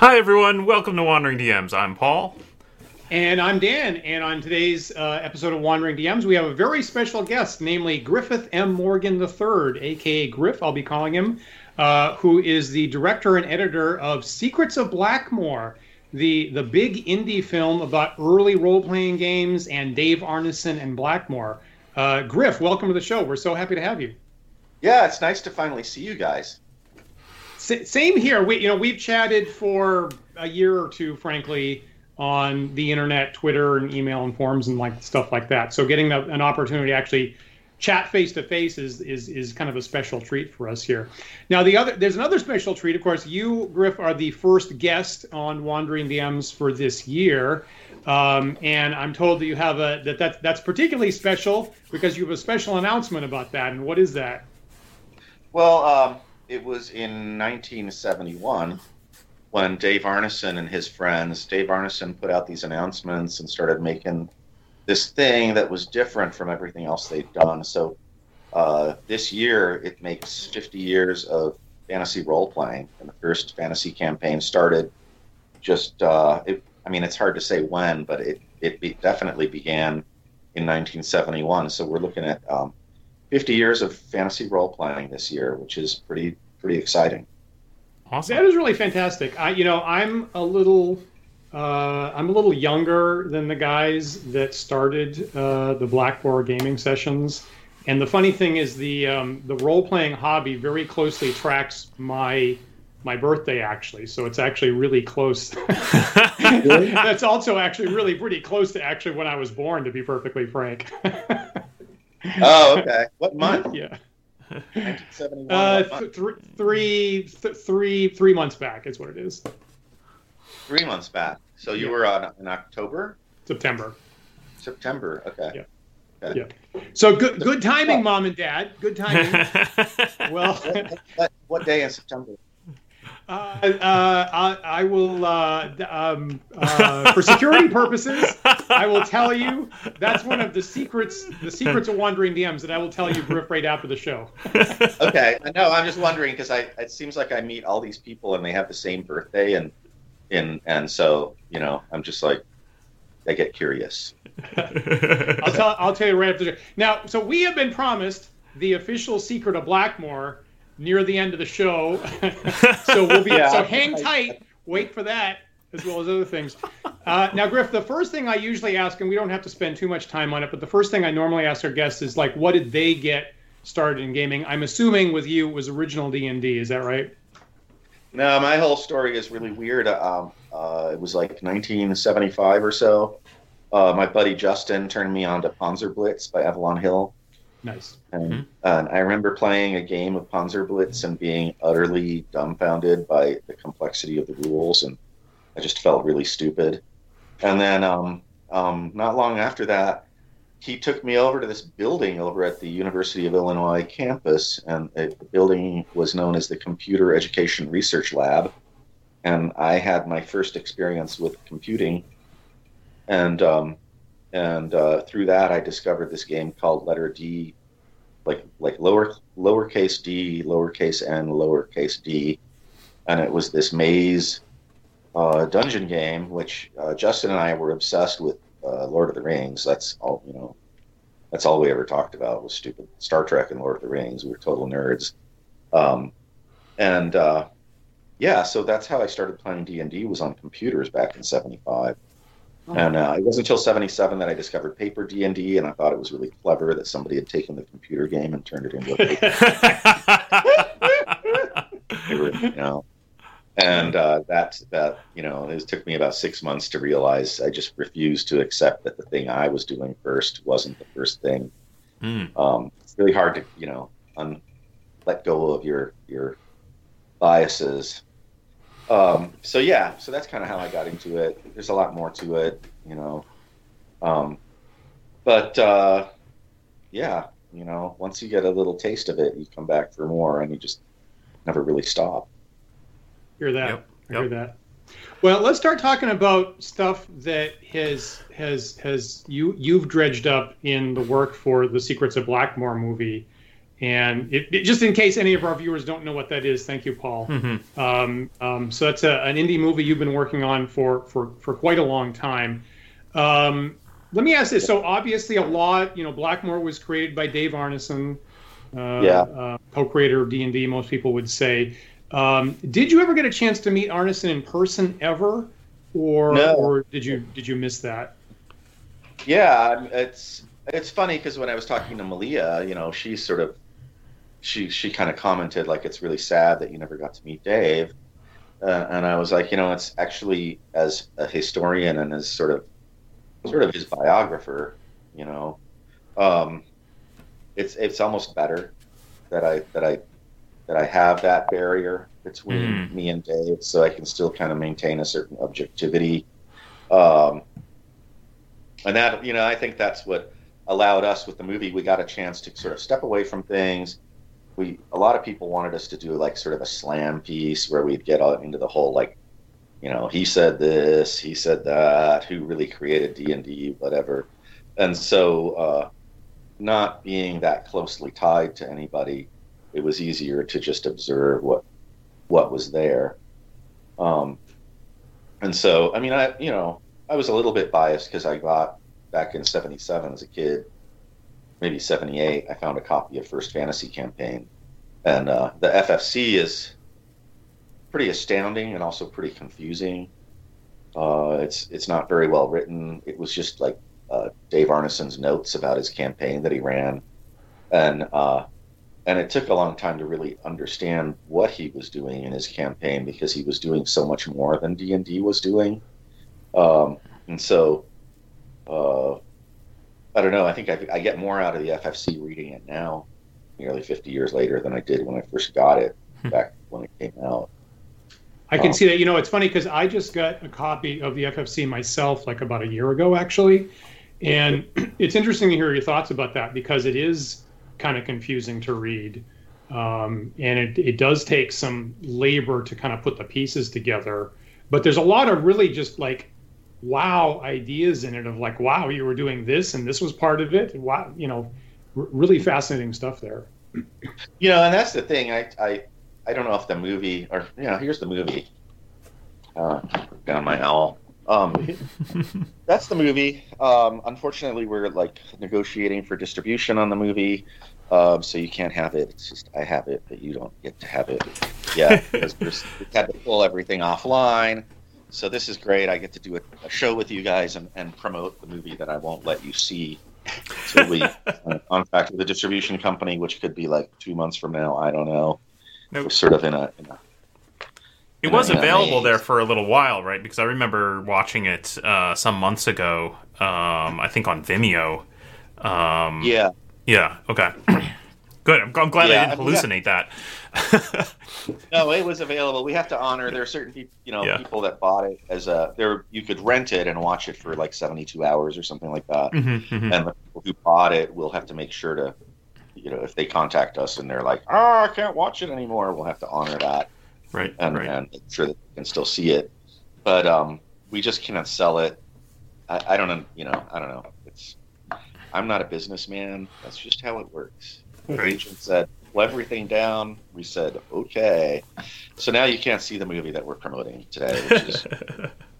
Hi, everyone. Welcome to Wandering DMs. I'm Paul. And I'm Dan. And on today's uh, episode of Wandering DMs, we have a very special guest, namely Griffith M. Morgan III, aka Griff, I'll be calling him, uh, who is the director and editor of Secrets of Blackmoor, the, the big indie film about early role playing games and Dave Arneson and Blackmoor. Uh, Griff, welcome to the show. We're so happy to have you. Yeah, it's nice to finally see you guys. Same here. We, you know, we've chatted for a year or two, frankly, on the internet, Twitter, and email and forums and like stuff like that. So getting an opportunity to actually chat face to face is is is kind of a special treat for us here. Now, the other there's another special treat. Of course, you Griff are the first guest on Wandering DMs for this year. Um, and I'm told that you have a that, that that's particularly special because you have a special announcement about that. And what is that? Well, um, it was in 1971 when Dave Arneson and his friends, Dave Arneson put out these announcements and started making this thing that was different from everything else they'd done. So uh, this year, it makes 50 years of fantasy role playing, and the first fantasy campaign started just. Uh, it, I mean, it's hard to say when, but it it be, definitely began in 1971. So we're looking at um, 50 years of fantasy role playing this year, which is pretty pretty exciting. Awesome. That is really fantastic. I, you know, I'm a little, uh, I'm a little younger than the guys that started uh, the Blackmoor gaming sessions. And the funny thing is, the um, the role playing hobby very closely tracks my my birthday actually. So it's actually really close. That's also actually really pretty close to actually when I was born, to be perfectly frank. oh, okay. What month? Yeah. 1971. Uh, th- th- three, th- three, three months back is what it is. Three months back. So you Yeah. were on in October, September. September. Okay. Yeah. Okay. Yeah. So good, good timing, mom and dad. Good timing. well, What, what, what day in September? Uh, uh, I, I will, uh, um, uh, for security purposes, I will tell you that's one of the secrets, the secrets of wandering DMs that I will tell you, Griff, right after the show. Okay, I know. I'm just wondering because I it seems like I meet all these people and they have the same birthday and and and so you know I'm just like I get curious. I'll tell, I'll tell you right after the show. Now, so we have been promised the official secret of Blackmoor near the end of the show. so we'll be Yeah. so hang tight, wait for that as well as other things. Uh, now, Griff, the first thing I usually ask, and we don't have to spend too much time on it, but the first thing I normally ask our guests is like, what did they get started in gaming? I'm assuming with you it was original D and D. Is that right? No, my whole story is really weird. Um, uh, it was like 1975 or so. Uh, my buddy Justin turned me on to Panzer Blitz by Avalon Hill. Nice. And, Mhm. and I remember playing a game of Panzer Blitz and being utterly dumbfounded by the complexity of the rules, and I just felt really stupid. And then, um, um, not long after that, he took me over to this building over at the University of Illinois campus, and it, the building was known as the Computer Education Research Lab. And I had my first experience with computing, and um, and uh, through that, I discovered this game called Letter D, like like lower lowercase d, lowercase n, lowercase d, and it was this maze uh, dungeon game, which uh, Justin and I were obsessed with. Uh, Lord of the Rings. That's all you know. That's all we ever talked about was stupid Star Trek and Lord of the Rings. We were total nerds, um, and uh, yeah, so that's how I started playing D and D. Was on computers back in '75. And uh, it wasn't until '77 that I discovered paper D and D, and I thought it was really clever that somebody had taken the computer game and turned it into a paper, you know. And uh, that that you know, it took me about six months to realize I just refused to accept that the thing I was doing first wasn't the first thing. Mm. Um, it's really hard to you know un- let go of your your biases Um, so yeah, so that's kind of how I got into it. There's a lot more to it, you know. Um, but uh, yeah, you know, once you get a little taste of it, you come back for more, and you just never really stop. Hear that? Yep, I hear that. Well, let's start talking about stuff that has has has you you've dredged up in the work for the Secrets of Blackmoor movie, and it, it- just in case any of our viewers don't know what that is, thank you, Paul. Mhm. Um, um, so that's a, an indie movie you've been working on for for for quite a long time. Um, let me ask this: so obviously, a lot, you know, Blackmoor was created by Dave Arneson, uh, Yeah. uh, co-creator of D and D. Most people would say. Um, did you ever get a chance to meet Arneson in person ever, or No. or did you did you miss that? Yeah, it's it's funny because when I was talking to Malia, you know, she sort of she she kind of commented like it's really sad that you never got to meet Dave, uh, and I was like, you know, it's actually as a historian and as sort of sort of his biographer, you know, um, it's it's almost better that I that I that I have that barrier between Mhm. me and Dave, so I can still kind of maintain a certain objectivity. Um, and that you know i think that's what allowed us with the movie we got a chance to sort of step away from things we a lot of people wanted us to do like sort of a slam piece where we'd get out into the whole like you know he said this he said that who really created d&d whatever. And so uh, not being that closely tied to anybody it was easier to just observe what what was there. Um, and so i mean i you know I was a little bit biased because I got back in '77 as a kid, maybe '78. I found a copy of First Fantasy Campaign, and uh, the FFC is pretty astounding and also pretty confusing. Uh, it's it's not very well written. It was just like uh, Dave Arneson's notes about his campaign that he ran, and uh, and it took a long time to really understand what he was doing in his campaign because he was doing so much more than D and D was doing. Um, and so, uh, I don't know. I think I, I get more out of the FFC reading it now, nearly 50 years later, than I did when I first got it back when it came out. I can Oh. see that. You know, it's funny because I just got a copy of the FFC myself, like about a year ago, actually. And it's interesting to hear your thoughts about that because it is kind of confusing to read. Um, and it, it does take some labor to kind of put the pieces together. But there's a lot of really just like, wow, ideas in it of like, wow, you were doing this and this was part of it. Wow, you know, r- really fascinating stuff there. You know, and that's the thing. I, I, I don't know if the movie, or you know, here's the movie. Uh, down my owl. Um, that's the movie. Um, unfortunately, we're like negotiating for distribution on the movie, um, so you can't have it. It's just I have it, but you don't get to have it. Yeah, because there's- we had to pull everything offline. So this is great. I get to do a, a show with you guys and, and promote the movie that I won't let you see until we uh, contact with the distribution company, which could be like two months from now. I don't know. Nope. We're sort of in a, in a It was Yeah, available maze. there for a little while, right? Because I remember watching it uh, some months ago. Um, I think on Vimeo. Um, yeah. Yeah. Okay. Good. I'm, I'm glad Yeah, I didn't I mean, hallucinate that. No, it was available. We have to honor. There are certain people, you know, Yeah. people that bought it as a. There, you could rent it and watch it for like seventy-two hours or something like that. Mhm, mhm. And the people who bought it will have to make sure to, you know, if they contact us and they're like, "Oh, I can't watch it anymore," we'll have to honor that Right. and, right. and make sure that they can still see it. But um, we just cannot sell it. I, I don't know. You know, I don't know. It's. I'm not a businessman. That's just how it works. The agent said, "Pull everything down." We said, "Okay." So now you can't see the movie that we're promoting today, which is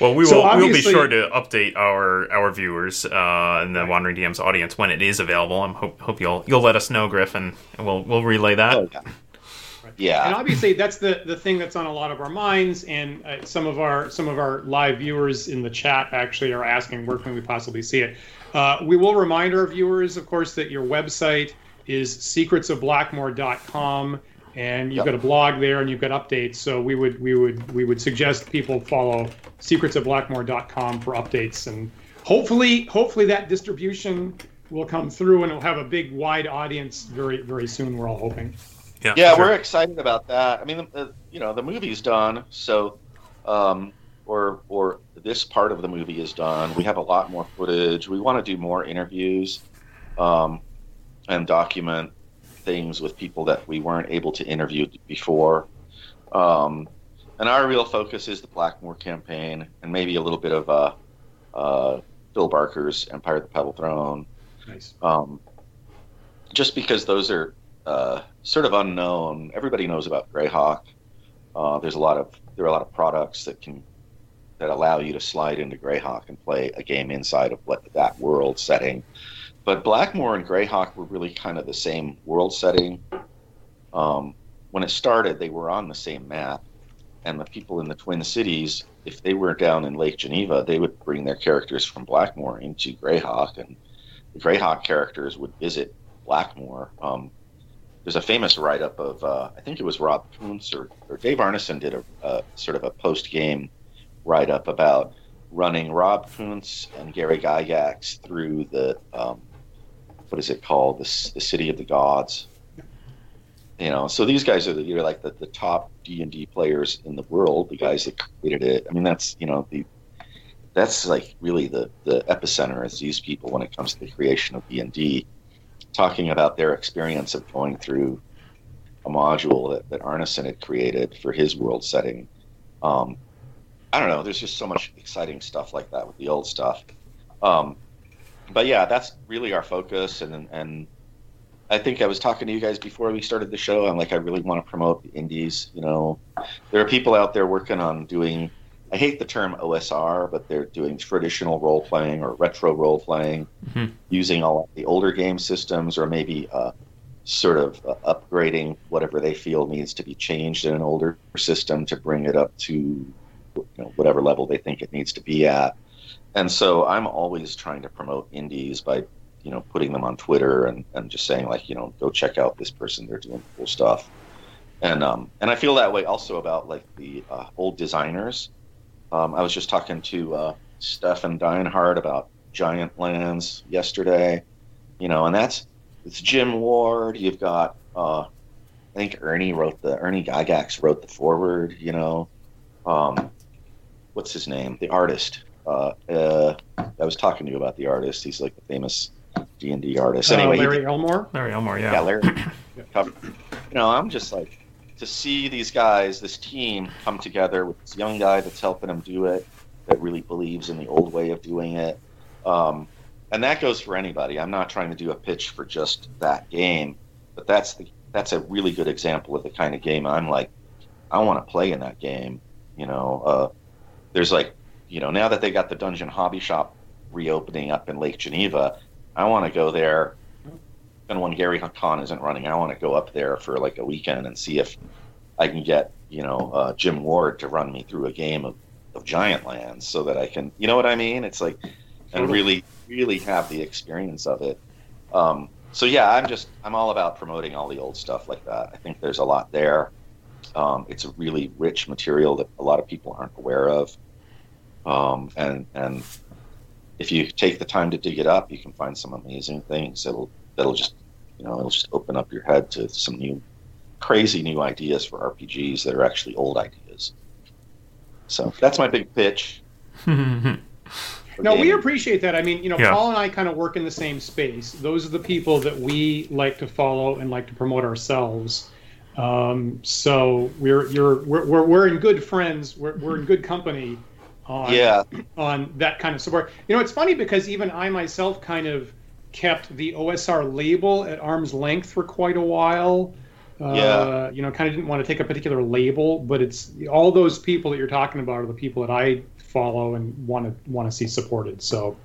Well, we will So we'll be sure to update our our viewers uh, and the Wandering DMs audience when it is available. I hope hope you'll you'll let us know, Griffin, and we'll we'll relay that. oh, yeah. Yeah. and obviously that's the the thing that's on a lot of our minds and uh, some of our some of our live viewers in the chat actually are asking where can we possibly see it uh, we will remind our viewers of course that your website is secretsofblackmoor.com and you've Yep. got a blog there and you've got updates so we would we would we would suggest people follow secretsofblackmoor.com for updates and hopefully hopefully that distribution will come through and it'll have a big wide audience very very soon we're all hoping Yeah, yeah, sure. we're excited about that. I mean, the, you know, the movie's done, so um, or or this part of the movie is done. We have a lot more footage. We want to do more interviews um, and document things with people that we weren't able to interview before. Um, and our real focus is the Blackmoor campaign and maybe a little bit of uh, uh, Phil Barker's Empire of the Petal Throne. Nice. Um, just because those are uh, sort of unknown. Everybody knows about Greyhawk. Uh, there's a lot of there are a lot of products that can that allow you to slide into Greyhawk and play a game inside of that world setting. But Blackmoor and Greyhawk were really kind of the same world setting. Um, when it started, they were on the same map, and the people in the Twin Cities, if they were down in Lake Geneva, they would bring their characters from Blackmoor into Greyhawk, and the Greyhawk characters would visit Blackmoor. Um, there's a famous write up of uh, I think it was Rob Kuntz or, or Dave Arneson did a, sort of a post game write up about running Rob Kuntz and Gary Gygax through the um, what is it called the, the City of the Gods. You know, so these guys are the, you're like the, the top D and D players in the world, the guys that created it. I mean, that's you know the that's like really the the epicenter is these people when it comes to the creation of D and D talking about their experience of going through a module that, that Arneson had created for his world setting. Um, I don't know. There's just so much exciting stuff like that with the old stuff. Um, but yeah, that's really our focus. And and I think I was talking to you guys before we started the show. I'm like, I really want to promote the indies. You know, there are people out there working on doing. I hate the term OSR, but they're doing traditional role playing or retro role playing, Mhm. using all the older game systems, or maybe uh, sort of uh, upgrading whatever they feel needs to be changed in an older system to bring it up to you know, whatever level they think it needs to be at. And so I'm always trying to promote indies by you know putting them on Twitter and, and just saying like you know go check out this person they're doing cool stuff. And um, and I feel that way also about like the uh, old designers. Um, I was just talking to uh, Stefan Deinhardt about Giant Lands yesterday, you know, and that's it's Jim Ward. You've got uh, I think Ernie wrote the Ernie Gygax wrote the foreword. You know, um, what's his name? The artist. Uh, uh, I was talking to you about the artist. He's like the famous D and D artist. Anyway, uh, he Larry Elmore. Larry Elmore, yeah. yeah, Larry. You know, I'm just like to see these guys, this team, come together with this young guy that's helping them do it, that really believes in the old way of doing it. Um, and that goes for anybody. I'm not trying to do a pitch for just that game, but that's the that's a really good example of the kind of game I'm like, I want to play in that game. You know, uh, there's like, you know, now that they got the Dungeon Hobby Shop reopening up in Lake Geneva, I want to go there. And when Gary Con isn't running, I want to go up there for like a weekend and see if I can get, you know, uh, Jim Ward to run me through a game of, of Giant Lands so that I can, you know what I mean? It's like, and really, really have the experience of it. Um, so yeah, I'm just, I'm all about promoting all the old stuff like that. I think there's a lot there. Um, it's a really rich material that a lot of people aren't aware of. Um, and, and if you take the time to dig it up, you can find some amazing things that'll, that'll just, you know, it'll just open up your head to some new, crazy new ideas for RPGs that are actually old ideas. So that's my big pitch. No, we appreciate that. I mean, you know, Yeah. Paul and I kind of work in the same space. Those are the people that we like to follow and like to promote ourselves. Um, so we're you're we're, we're, we're in good friends. We're, we're in good company on Yeah. on that kind of support. You know, it's funny because even I myself kind of kept the OSR label at arm's length for quite a while. Uh, Yeah. You know, kind of didn't want to take a particular label, but it's all those people that you're talking about are the people that I follow and want to want to see supported. So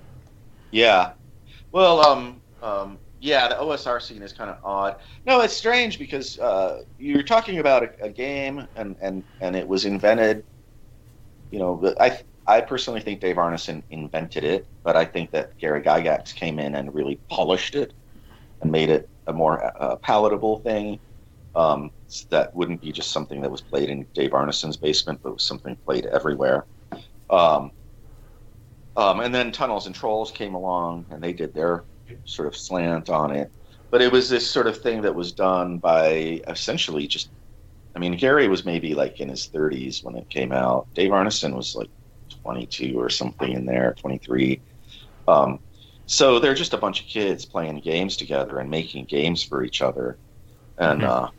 Yeah. Well, um, um, yeah, the OSR scene is kind of odd. No, it's strange because uh, you're talking about a, a game and, and, and it was invented. You know, I I personally think Dave Arneson invented it, but I think that Gary Gygax came in and really polished it and made it a more uh, palatable thing. Um, that wouldn't be just something that was played in Dave Arneson's basement, but was something played everywhere. Um, um, and then Tunnels and Trolls came along, and they did their sort of slant on it. but it was this sort of thing that was done by essentially just. I mean, Gary was maybe like in his 30s when it came out. Dave Arneson was like 22 or something in there, 23. Um, so they're just a bunch of kids playing games together and making games for each other. And mm-hmm. uh,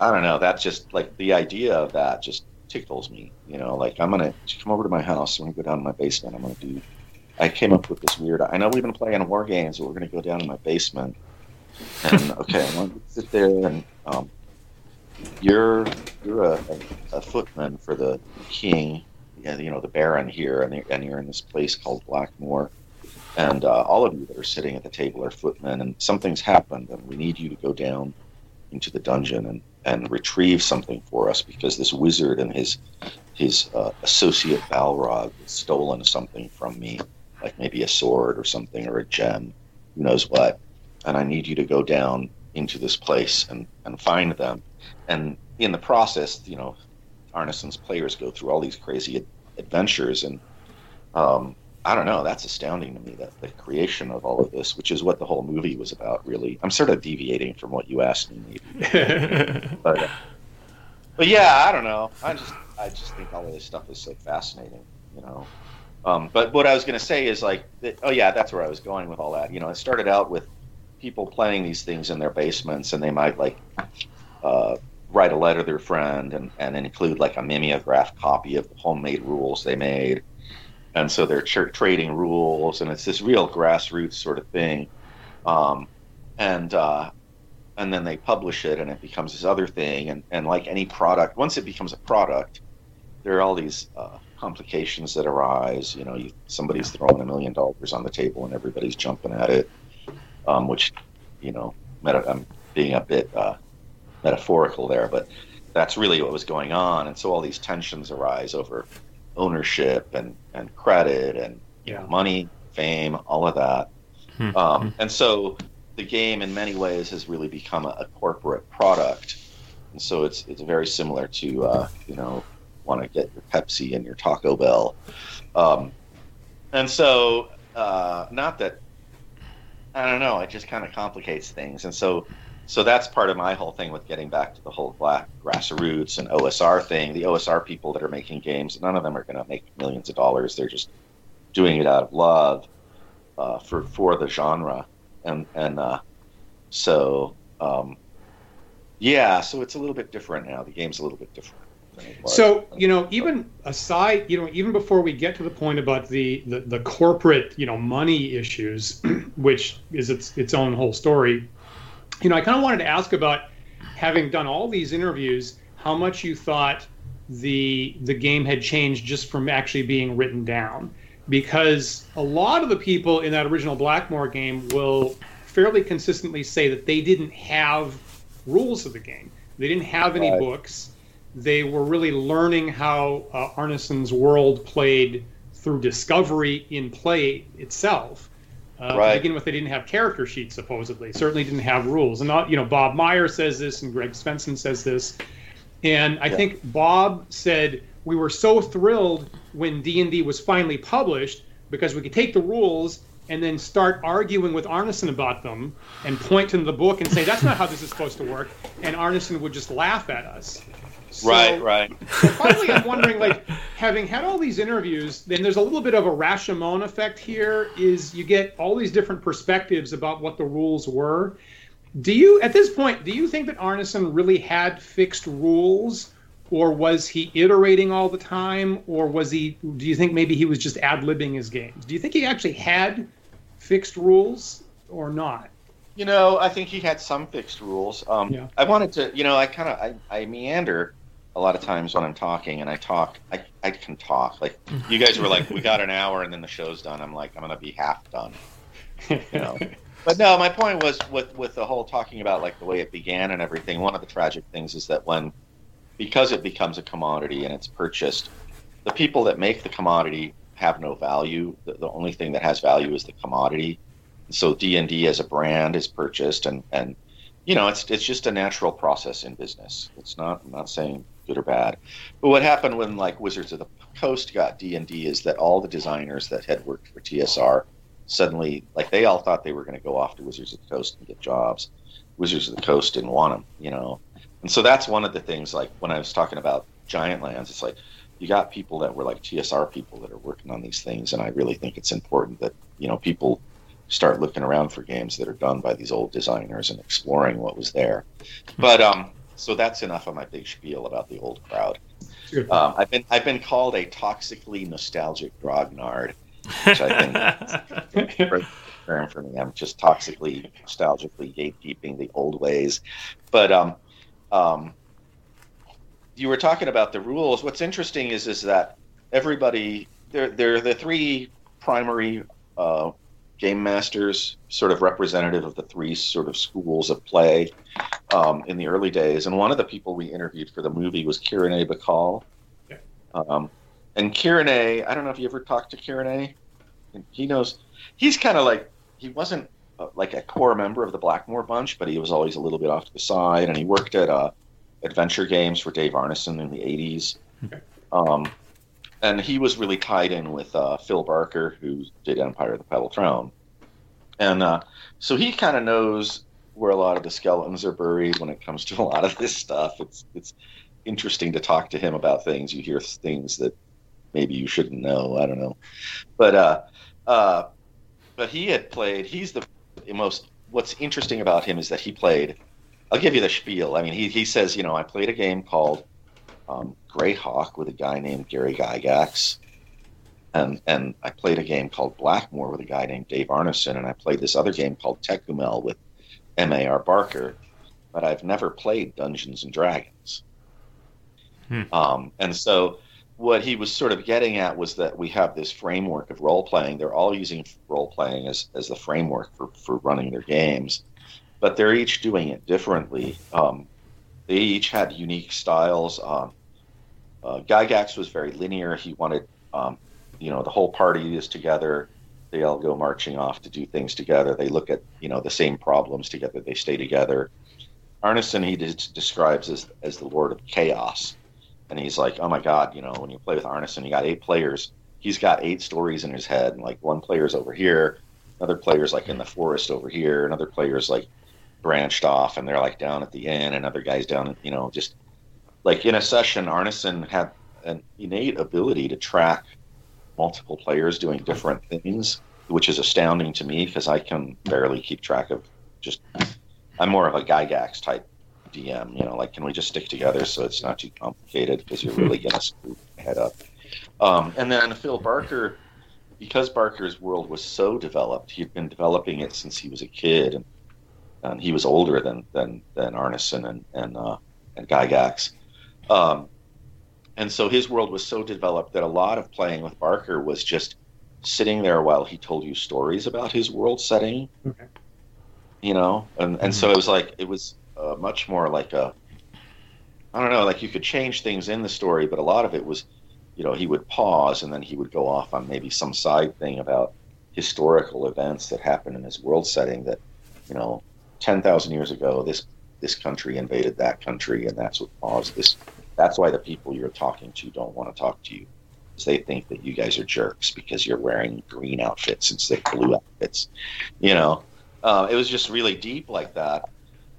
I don't know, that's just like the idea of that just tickles me. You know, like I'm gonna come over to my house. I'm gonna go down to my basement. I'm gonna do. I came up with this weird. I know we've been playing war games, but we're gonna go down in my basement. And okay, I'm gonna sit there and um, you're you're a, a, a, footman for the king, you know, the baron here, and, and you're in this place called Blackmoor. And uh, all of you that are sitting at the table are footmen, and something's happened, and we need you to go down into the dungeon and, and retrieve something for us because this wizard and his his uh, associate Balrog has stolen something from me, like maybe a sword or something or a gem, who knows what. And I need you to go down into this place and, and find them. And in the process, you know, Arneson's players go through all these crazy adventures and um, I don't know. That's astounding to me that the creation of all of this, which is what the whole movie was about, really. I'm sort of deviating from what you asked me, maybe. but, uh, but yeah, I don't know. I just I just think all of this stuff is so fascinating, you know. Um, but what I was going to say is like, oh yeah, that's where I was going with all that. You know, it started out with people playing these things in their basements, and they might like uh, write a letter to their friend and, and include like a mimeograph copy of the homemade rules they made and so they're tra- trading rules, and it's this real grassroots sort of thing. Um, and uh, and then they publish it, and it becomes this other thing. And, and like any product, once it becomes a product, there are all these uh, complications that arise. You know, you, somebody's throwing a million dollars on the table, and everybody's jumping at it, um, which you know, meta- I'm being a bit uh, metaphorical there, but that's really what was going on. And so all these tensions arise over ownership and, and credit and yeah. money, fame, all of that. Hmm. Um, hmm. and so the game, in many ways, has really become a, a corporate product. And so it's it's very similar to uh, you know want to get your Pepsi and your Taco Bell. Um, and so uh, not that I don't know, it just kind of complicates things. And so so that's part of my whole thing with getting back to the whole black grassroots and OSR thing. The OSR people that are making games, none of them are going to make millions of dollars. They're just doing it out of love uh, for for the genre, and and uh, so um, yeah, so it's a little bit different now. The game's a little bit different. So you know, even aside, you know, even before we get to the point about the the, the corporate, you know, money issues, which is its its own whole story you know, I kind of wanted to ask about having done all these interviews, how much you thought the the game had changed just from actually being written down, because a lot of the people in that original Blackmoor game will fairly consistently say that they didn't have rules of the game. They didn't have any right. books. They were really learning how uh, Arneson's world played through discovery in play itself. Uh, right. To begin with, they didn't have character sheets supposedly. Certainly didn't have rules. And not, you know, Bob Meyer says this, and Greg Svenson says this. And I yeah. think Bob said we were so thrilled when D and D was finally published because we could take the rules and then start arguing with Arneson about them and point to the book and say that's not how this is supposed to work, and Arneson would just laugh at us. So, right, right. so finally, I'm wondering, like, having had all these interviews, then there's a little bit of a Rashomon effect here. Is you get all these different perspectives about what the rules were. Do you, at this point, do you think that Arneson really had fixed rules, or was he iterating all the time, or was he? Do you think maybe he was just ad libbing his games? Do you think he actually had fixed rules, or not? You know, I think he had some fixed rules. Um, yeah. I wanted to, you know, I kind of I, I meander a lot of times when I'm talking and I talk, I, I can talk. Like you guys were like, we got an hour and then the show's done. I'm like, I'm gonna be half done. You know. but no, my point was with with the whole talking about like the way it began and everything. One of the tragic things is that when because it becomes a commodity and it's purchased, the people that make the commodity have no value. The, the only thing that has value is the commodity. So D and D as a brand is purchased and and you know it's it's just a natural process in business. It's not I'm not saying good or bad. But what happened when like Wizards of the Coast got D and D is that all the designers that had worked for TSR suddenly like they all thought they were going to go off to Wizards of the Coast and get jobs, Wizards of the Coast didn't want them, you know. And so that's one of the things. Like when I was talking about Giant Lands, it's like you got people that were like TSR people that are working on these things, and I really think it's important that you know people start looking around for games that are done by these old designers and exploring what was there. But um, so that's enough of my big spiel about the old crowd. Um, I've been I've been called a toxically nostalgic grognard, which I think is term for me. I'm just toxically nostalgically gatekeeping the old ways. But um, um, you were talking about the rules. What's interesting is is that everybody they're they're the three primary uh, game masters, sort of representative of the three sort of schools of play um, in the early days. And one of the people we interviewed for the movie was Chirine ba Kal. Yeah. Um, and Chirine I don't know if you ever talked to Chirine He knows. He's kind of like he wasn't uh, like a core member of the Blackmoor bunch, but he was always a little bit off to the side. And he worked at uh, Adventure Games for Dave Arneson in the '80s. Okay. Um, and he was really tied in with uh, Phil Barker, who did Empire of the Petal Throne, and uh, so he kind of knows where a lot of the skeletons are buried when it comes to a lot of this stuff. It's it's interesting to talk to him about things. You hear things that maybe you shouldn't know. I don't know, but uh, uh, but he had played. He's the most. What's interesting about him is that he played. I'll give you the spiel. I mean, he he says, you know, I played a game called um, Greyhawk with a guy named Gary Gygax. And, and I played a game called Blackmoor with a guy named Dave Arneson, and I played this other game called Tékumel with M.A.R. Barker, but I've never played Dungeons and Dragons. Hmm. Um, and so what he was sort of getting at was that we have this framework of role playing. They're all using role playing as, as the framework for, for running their games, but they're each doing it differently. Um, they each had unique styles. Um, uh, Gygax was very linear. He wanted, um, you know, the whole party is together. They all go marching off to do things together. They look at, you know, the same problems together. They stay together. Arneson he describes as as the Lord of Chaos, and he's like, oh my God, you know, when you play with Arneson, you got eight players. He's got eight stories in his head, and like one player's over here, another player's like in the forest over here, another player's like branched off, and they're like down at the inn, and other guys down, you know, just like in a session, Arneson had an innate ability to track multiple players doing different things, which is astounding to me because I can barely keep track of just. I'm more of a Gygax type DM. You know, like can we just stick together so it's not too complicated because you're really gonna screw head up. Um, and then Phil Barker, because Barker's world was so developed, he'd been developing it since he was a kid, and, and he was older than than than Arneson and and uh, and Gygax. Um, and so his world was so developed that a lot of playing with Barker was just sitting there while he told you stories about his world setting. Okay. You know, and and mm-hmm. so it was like it was uh, much more like a I don't know, like you could change things in the story, but a lot of it was, you know, he would pause and then he would go off on maybe some side thing about historical events that happened in his world setting that, you know, ten thousand years ago this this country invaded that country and that's what caused this that's why the people you're talking to don't want to talk to you. Because they think that you guys are jerks because you're wearing green outfits instead of blue outfits. You know, uh, it was just really deep like that.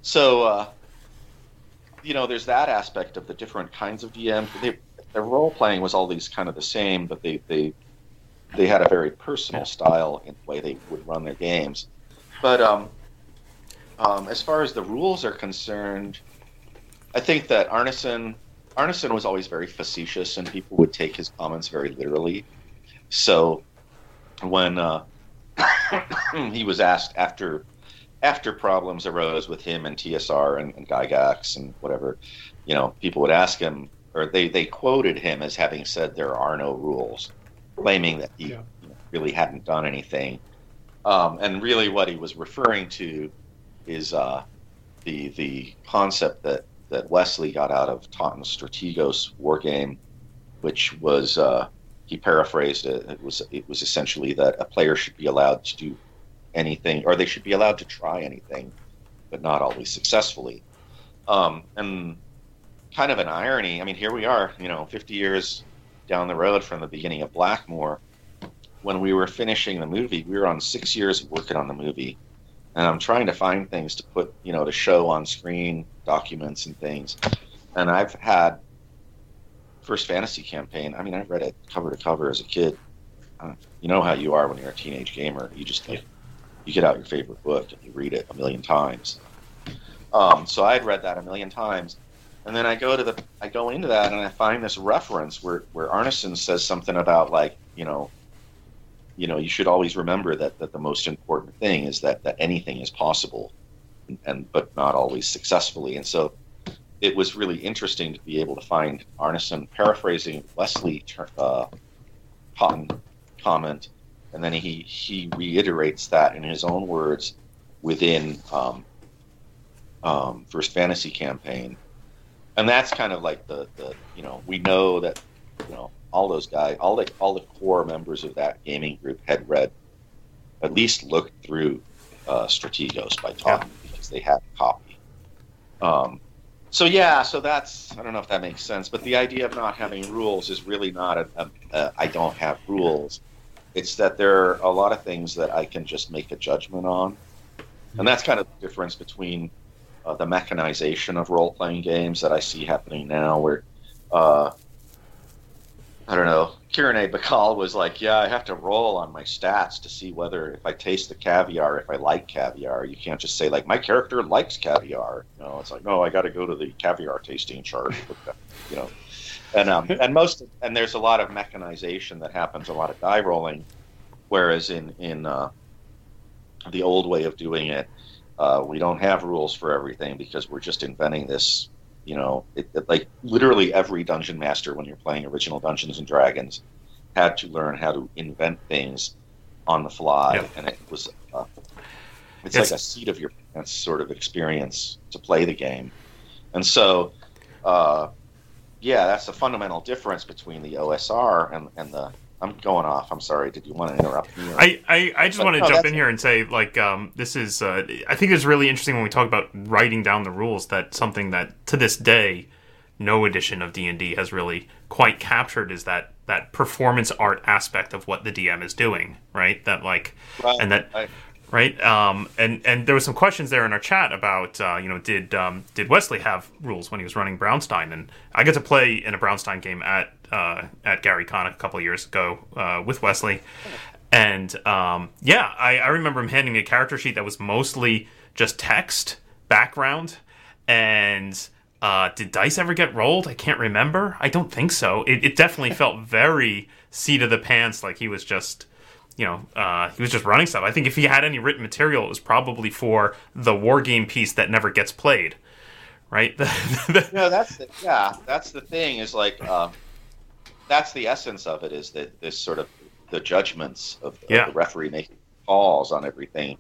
So, uh, you know, there's that aspect of the different kinds of DM. They, their role playing was always kind of the same, but they, they they had a very personal style in the way they would run their games. But um, um, as far as the rules are concerned, I think that Arneson Arneson was always very facetious, and people would take his comments very literally. So when uh, he was asked after after problems arose with him and TSR and, and Gygax and whatever, you know, people would ask him, or they, they quoted him as having said there are no rules, claiming that he yeah. you know, really hadn't done anything. Um, and really, what he was referring to is uh, the the concept that that Wesley got out of Totten's Strategos war game, which was uh, he paraphrased it. It was it was essentially that a player should be allowed to do anything, or they should be allowed to try anything, but not always successfully. Um, and kind of an irony. I mean, here we are, you know, 50 years down the road from the beginning of Blackmoor. When we were finishing the movie, we were on six years working on the movie, and I'm trying to find things to put, you know, to show on screen documents and things. And I've had first fantasy campaign. I mean, I read it cover to cover as a kid. Uh, you know how you are when you're a teenage gamer. You just like you get out your favorite book and you read it a million times. Um, so I'd read that a million times, and then I go to the I go into that and I find this reference where where Arneson says something about like you know you know you should always remember that that the most important thing is that that anything is possible and, and but not always successfully. And so it was really interesting to be able to find Arneson paraphrasing Wesley uh, comment and then he he reiterates that in his own words within um, um, First Fantasy campaign, and that's kind of like the the you know we know that you know all those guys, all the all the core members of that gaming group had read, at least looked through uh, Strategos by Totten yeah. because they had a copy. Um, so yeah, so that's I don't know if that makes sense, but the idea of not having rules is really not a, a, a I don't have rules. It's that there are a lot of things that I can just make a judgment on, and that's kind of the difference between uh, the mechanization of role playing games that I see happening now, where uh, I don't know. Chirine ba Kal was like, "Yeah, I have to roll on my stats to see whether if I taste the caviar, if I like caviar. You can't just say like my character likes caviar. You know, it's like no, I got to go to the caviar tasting chart. you know, and um, and most and there's a lot of mechanization that happens, a lot of die rolling, whereas in in uh, the old way of doing it, uh, we don't have rules for everything because we're just inventing this you know, it, it, like literally every dungeon master when you're playing original Dungeons and Dragons had to learn how to invent things on the fly, yep. and it was uh, it's, like a seat of your pants sort of experience to play the game, and so. Uh, yeah, that's the fundamental difference between the OSR and, and the I'm going off. I'm sorry. Did you want to interrupt me? Or... I, I, I just but, want to no, jump in here and say, like, um, this is. Uh, I think it's really interesting when we talk about writing down the rules. That something that to this day, no edition of D and D has really quite captured is that that performance art aspect of what the DM is doing, right? That like, right. and that. Right right? Um, and and there was some questions there in our chat about uh, you know did um, did Wesley have rules when he was running Braunstein? And I got to play in a Braunstein game at uh, at Gary Con a couple years ago uh, with Wesley, and um, yeah, I, I remember him handing me a character sheet that was mostly just text background and. Uh, did dice ever get rolled? I can't remember. I don't think so. It, it definitely felt very seat of the pants, like he was just you know, uh, he was just running stuff. I think if he had any written material, it was probably for the war game piece that never gets played, right? no, that's the, yeah, that's the thing. Is like uh, that's the essence of it. Is that this sort of the judgments of, yeah. the referee making calls on everything,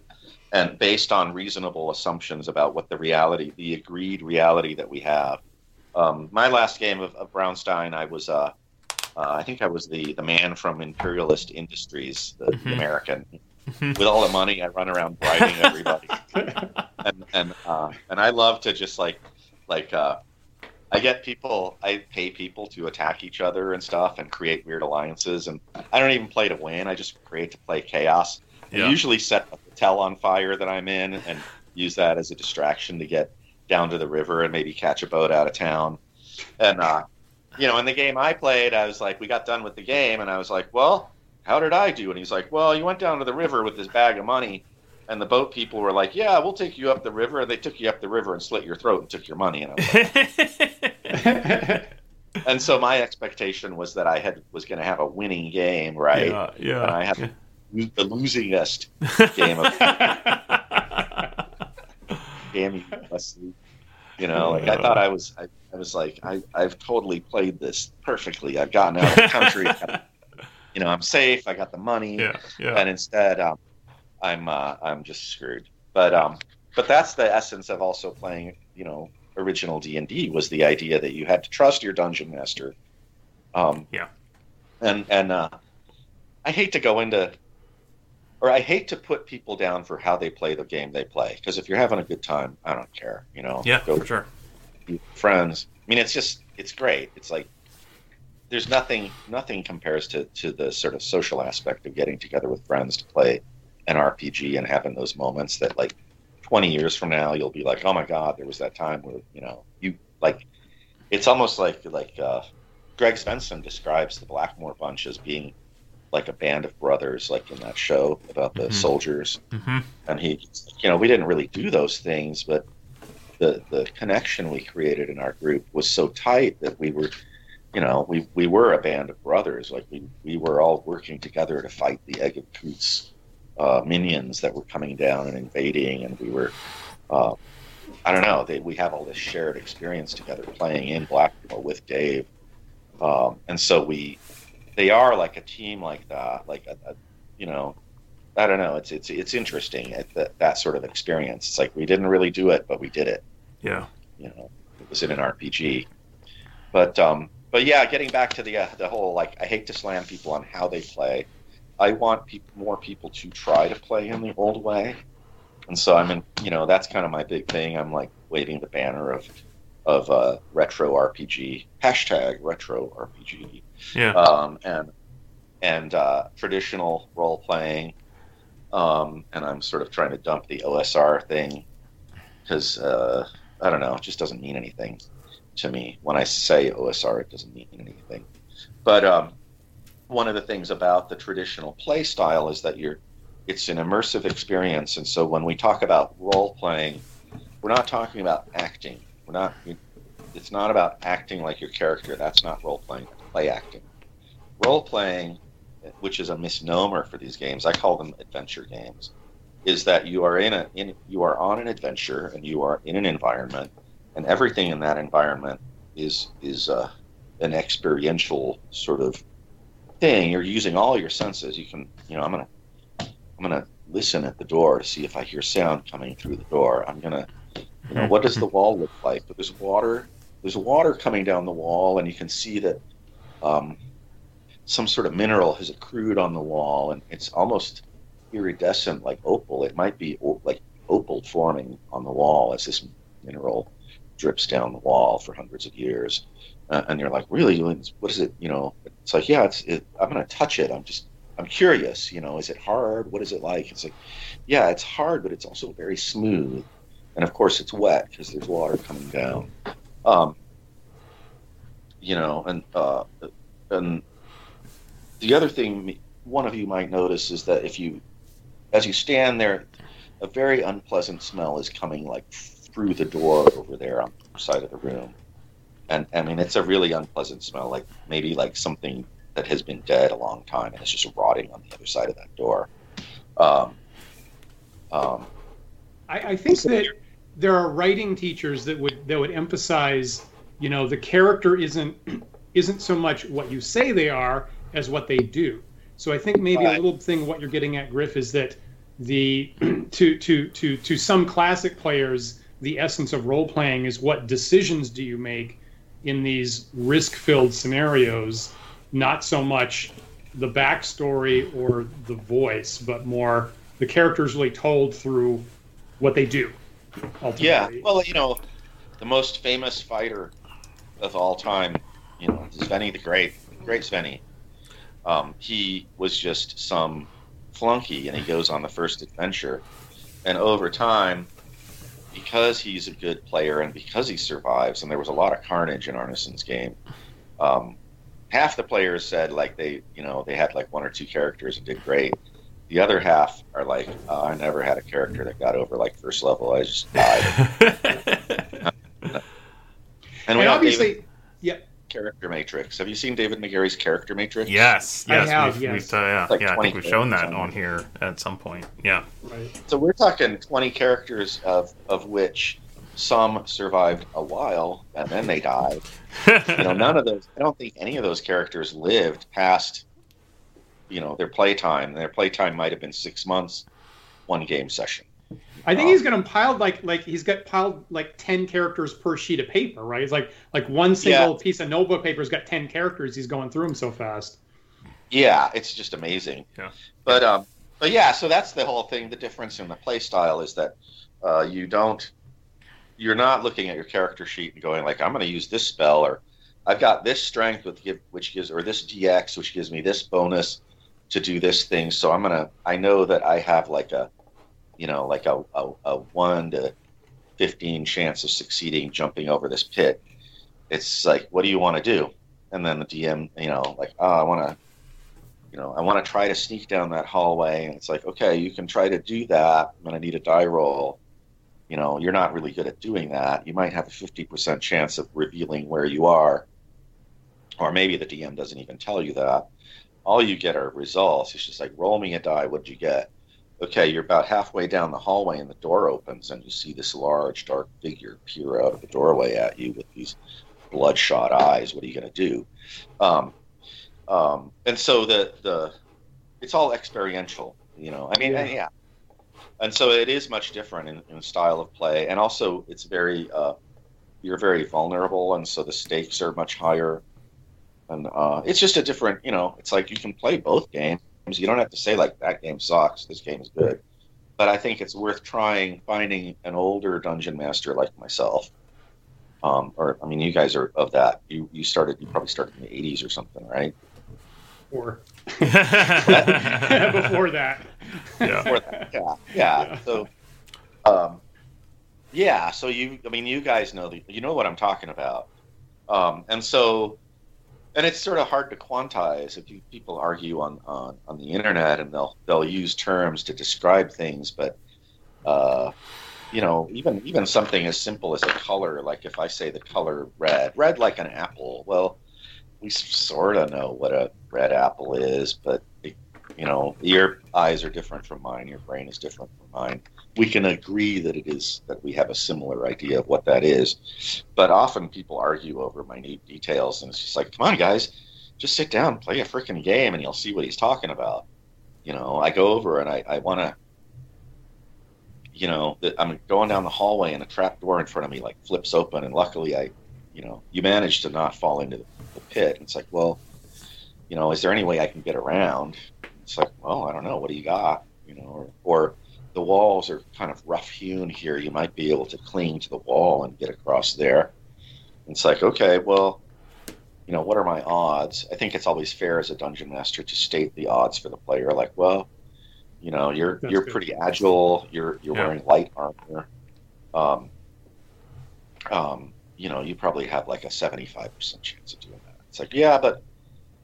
and based on reasonable assumptions about what the reality, the agreed reality that we have. Um, my last game of, of Braunstein, I was uh, uh, I think I was the the man from Imperialist Industries, the, mm-hmm. the American. Mm-hmm. With all the money, I run around bribing everybody, and and uh, and I love to just like like uh, I get people, I pay people to attack each other and stuff, and create weird alliances. And I don't even play to win; I just create to play chaos. Yeah. I usually set a hotel on fire that I'm in, and use that as a distraction to get down to the river and maybe catch a boat out of town. And uh, you know, in the game I played, I was like, we got done with the game, and I was like, well, how did I do? And he's like, well, you went down to the river with this bag of money, and the boat people were like, yeah, we'll take you up the river. And they took you up the river and slit your throat and took your money. And, like, and so my expectation was that I had was going to have a winning game, right? Yeah, yeah. And I had the losingest game of game. You know, like I thought I was. I, I was like, I, I've totally played this perfectly. I've gotten out of the country. you know, I'm safe. I got the money. Yeah, yeah. And instead, um, I'm uh, I'm just screwed. But um, but that's the essence of also playing. You know, original D and D was the idea that you had to trust your dungeon master. Um, yeah. And and uh, I hate to go into, or I hate to put people down for how they play the game they play. Because if you're having a good time, I don't care. You know. Yeah, go, for sure friends. I mean, it's just it's great. It's like there's nothing nothing compares to to the sort of social aspect of getting together with friends to play an RPG and having those moments that like 20 years from now, you'll be like, oh my God, there was that time where, you know, you like, it's almost like, like, uh, Greg Svenson describes the Blackmoor Bunch as being like a band of brothers, like in that show about the mm-hmm. soldiers. Mm-hmm. And he, you know, we didn't really do those things, but the the connection we created in our group was so tight that we were, you know, we we were a band of brothers. Like we we were all working together to fight the Egg of Coot's uh, minions that were coming down and invading, and we were. Uh, I don't know. They, we have all this shared experience together playing in Blackmoor with Dave, um, and so we they are like a team like that, like a, a you know, I don't know. It's it's it's interesting at that that sort of experience. It's like we didn't really do it, but we did it. Yeah. You know, it was in an RPG. But um, but yeah, getting back to the uh, the whole like I hate to slam people on how they play. I want pe- more people to try to play in the old way, and so I'm in. You know, that's kind of my big thing. I'm like waving the banner of of uh, retro RPG hashtag retro RPG. Yeah. Um, and and uh, traditional role playing. Um, and I'm sort of trying to dump the OSR thing because uh, I don't know, it just doesn't mean anything to me. When I say OSR, it doesn't mean anything. But um, one of the things about the traditional play style is that you're it's an immersive experience, and so when we talk about role playing, we're not talking about acting. We're not. It's not about acting like your character. That's not role playing. Play acting. Role playing, which is a misnomer for these games, I call them adventure games, is that you are in a in you are on an adventure and you are in an environment, and everything in that environment is is uh, an experiential sort of thing. You're using all your senses. You can, you know, I'm gonna I'm gonna listen at the door to see if I hear sound coming through the door. I'm gonna you know, what does the wall look like? But there's water. There's water coming down the wall, and you can see that um, some sort of mineral has accrued on the wall, and it's almost iridescent, like opal. It might be like opal forming on the wall as this mineral drips down the wall for hundreds of years. Uh, and you're like, really? What is it? You know, it's like, yeah, it's. It, I'm going to touch it. I'm just. I'm curious. You know, is it hard? What is it like? It's like, yeah, it's hard, but it's also very smooth and of course it's wet because there's water coming down. Um, you know, and uh, and the other thing one of you might notice is that if you, as you stand there, a very unpleasant smell is coming like through the door over there on the side of the room, and I mean it's a really unpleasant smell, like maybe like something that has been dead a long time and it's just rotting on the other side of that door. Um, um, I, I think that there are writing teachers that would that would emphasize, you know, the character isn't isn't so much what you say they are as what they do. So I think maybe right. a little thing what you're getting at, Griff, is that the to to to to some classic players, the essence of role playing is what decisions do you make in these risk filled scenarios, not so much the backstory or the voice, but more the characters really told through what they do. Ultimately. Yeah, well, you know, the most famous fighter of all time, you know, Svenny the Great, Great Svenny. Um, he was just some flunky, and he goes on the first adventure, and over time, because he's a good player and because he survives, and there was a lot of carnage in Arneson's game. Um, half the players said like they, you know, they had like one or two characters and did great, the other half are like, uh, I never had a character that got over like first level. I just died. and, and obviously, David, yeah. Character Matrix. Have you seen David Megarry's Character Matrix? Yes, yes, I have, we've, yes. We've, uh, yeah, like yeah I think we've shown that on here at some point. Yeah. Right. So we're talking twenty characters of of which some survived a while and then they died. you know, none of those. I don't think any of those characters lived past you know their playtime. Their playtime might have been six months, one game session. I think he's got them piled like like he's got piled like ten characters per sheet of paper, right? It's like like one single yeah. piece of notebook paper's got ten characters. He's going through them so fast. Yeah, it's just amazing. Yeah. But um, but yeah, so that's the whole thing. The difference in the play style is that uh, you don't, you're not looking at your character sheet and going like, I'm going to use this spell or I've got this strength with which gives or this DX which gives me this bonus to do this thing. So I'm gonna. I know that I have like a you know, like a, a, a one to fifteen chance of succeeding jumping over this pit. It's like, what do you want to do? And then the DM, you know, like, oh, I want to, you know, I want to try to sneak down that hallway. And it's like, okay, you can try to do that. I'm going to need a die roll. You know, you're not really good at doing that. You might have a 50% chance of revealing where you are. Or maybe the DM doesn't even tell you that. All you get are results. It's just like, roll me a die. What'd you get? Okay, you're about halfway down the hallway and the door opens and you see this large, dark figure peer out of the doorway at you with these bloodshot eyes. What are you going to do? Um, um, and so the the it's all experiential, you know. I mean, yeah. yeah. And so it is much different in, in style of play, and also it's very uh, you're very vulnerable, and so the stakes are much higher. And uh, it's just a different, you know. It's like you can play both games. You don't have to say like that game sucks. This game is good. But I think it's worth trying finding an older dungeon master like myself um, or I mean, you guys are of that. You you started. You probably started in the '80s or something, right? Or before that. Yeah. Before that. Yeah. yeah. Yeah. So, um, yeah. So you, I mean, you guys know the, you know what I'm talking about, um, and so, and it's sort of hard to quantize if you people argue on on on the internet and they'll they'll use terms to describe things, but. Uh, you know, even even something as simple as a color, like if I say the color red, red like an apple, well, we sort of know what a red apple is, but it, you know, your eyes are different from mine, your brain is different from mine. We can agree that it is that we have a similar idea of what that is, but often people argue over minute details, and it's just like, come on, guys, just sit down, play a freaking game, and you'll see what he's talking about. You know, I go over and I, I want to you know, I'm going down the hallway and a trap door in front of me like flips open, and luckily I, you know, you manage to not fall into the pit. And it's like, well, you know, is there any way I can get around? It's like, well, I don't know. What do you got? You know, or, or the walls are kind of rough hewn here. You might be able to cling to the wall and get across there. And it's like, okay, well, you know, what are my odds? I think it's always fair as a dungeon master to state the odds for the player. Like, well, you know, you're That's you're good. pretty agile. You're you're yeah. wearing light armor. Um, um, you know, you probably have like a seventy five percent chance of doing that. It's like, yeah, but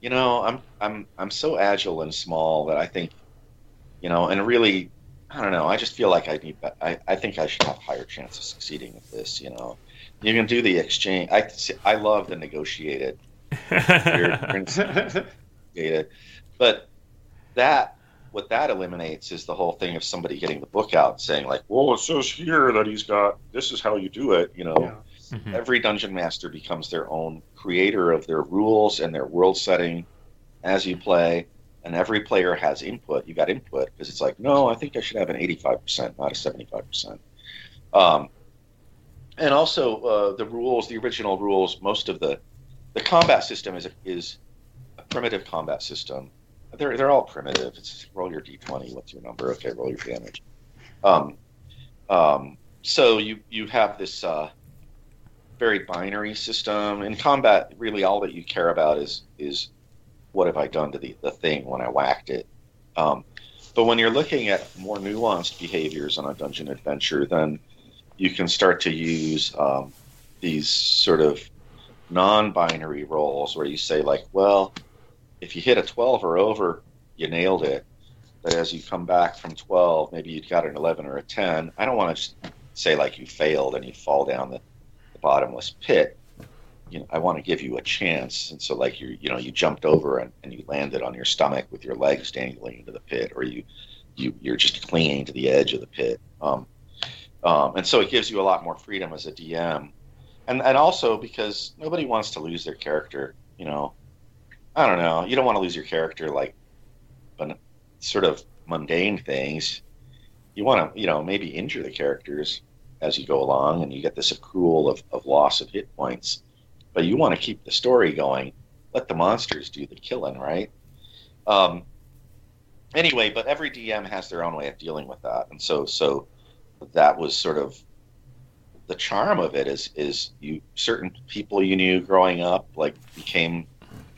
you know, I'm I'm I'm so agile and small that I think, you know, and really, I don't know. I just feel like I need. I I think I should have a higher chance of succeeding with this. You know, you can do the exchange. I I love the negotiated. but that what that eliminates is the whole thing of somebody getting the book out and saying like, "Well, it says here that he's got this is how you do it." You know, yeah. mm-hmm. every dungeon master becomes their own creator of their rules and their world setting as you play, and every player has input. You got input because it's like, no, I think I should have an eighty-five percent, not a seventy-five percent. Um, and also uh, the rules, the original rules, most of the the combat system is a, is a primitive combat system they're they're all primitive. It's roll your d20. What's your number? Okay, roll your damage. Um, um, so you you have this uh, very binary system in combat. Really, all that you care about is is what have I done to the, the thing when I whacked it. Um, but when you're looking at more nuanced behaviors on a dungeon adventure, then you can start to use um, these sort of non-binary rolls where you say like, well, if you hit a 12 or over, you nailed it. But as you come back from 12, maybe you got an 11 or a 10. I don't want to say like you failed and you fall down the, the bottomless pit. You know, I want to give you a chance. And so, like you, you know, you jumped over and, and you landed on your stomach with your legs dangling into the pit, or you, you you're just clinging to the edge of the pit. Um, um, and so it gives you a lot more freedom as a DM, and and also because nobody wants to lose their character. You know, I don't know. You don't want to lose your character like, but sort of mundane things. You want to, you know, maybe injure the characters as you go along, and you get this accrual of, of loss of hit points. But you want to keep the story going. Let the monsters do the killing, right? Um, anyway, but every DM has their own way of dealing with that, and so so that was sort of the charm of it. Is is you certain people you knew growing up like became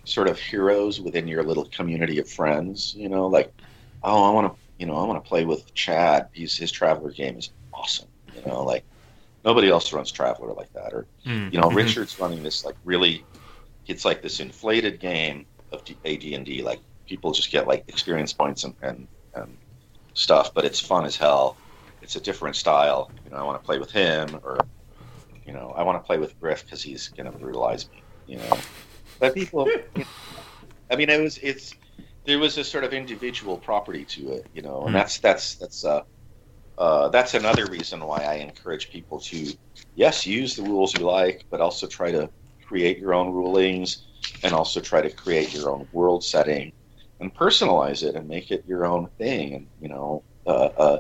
sort of heroes within your little community of friends. You know, like, oh, I want to you know, I want to play with Chad. He's his Traveller game is awesome. You know, like nobody else runs Traveller like that. Or Mm. you know, Mhm. Richard's running this like really, it's like this inflated game of AD&D. Like people just get like experience points and, and and stuff, but it's fun as hell. It's a different style. You know, I want to play with him, or you know, I want to play with Griff because he's gonna brutalize me. You know, but people, I mean, it was it's there was a sort of individual property to it, you know, and Hmm. that's that's that's uh, uh, that's another reason why I encourage people to yes use the rules you like, but also try to create your own rulings and also try to create your own world setting and personalize it and make it your own thing. And you know, uh, uh,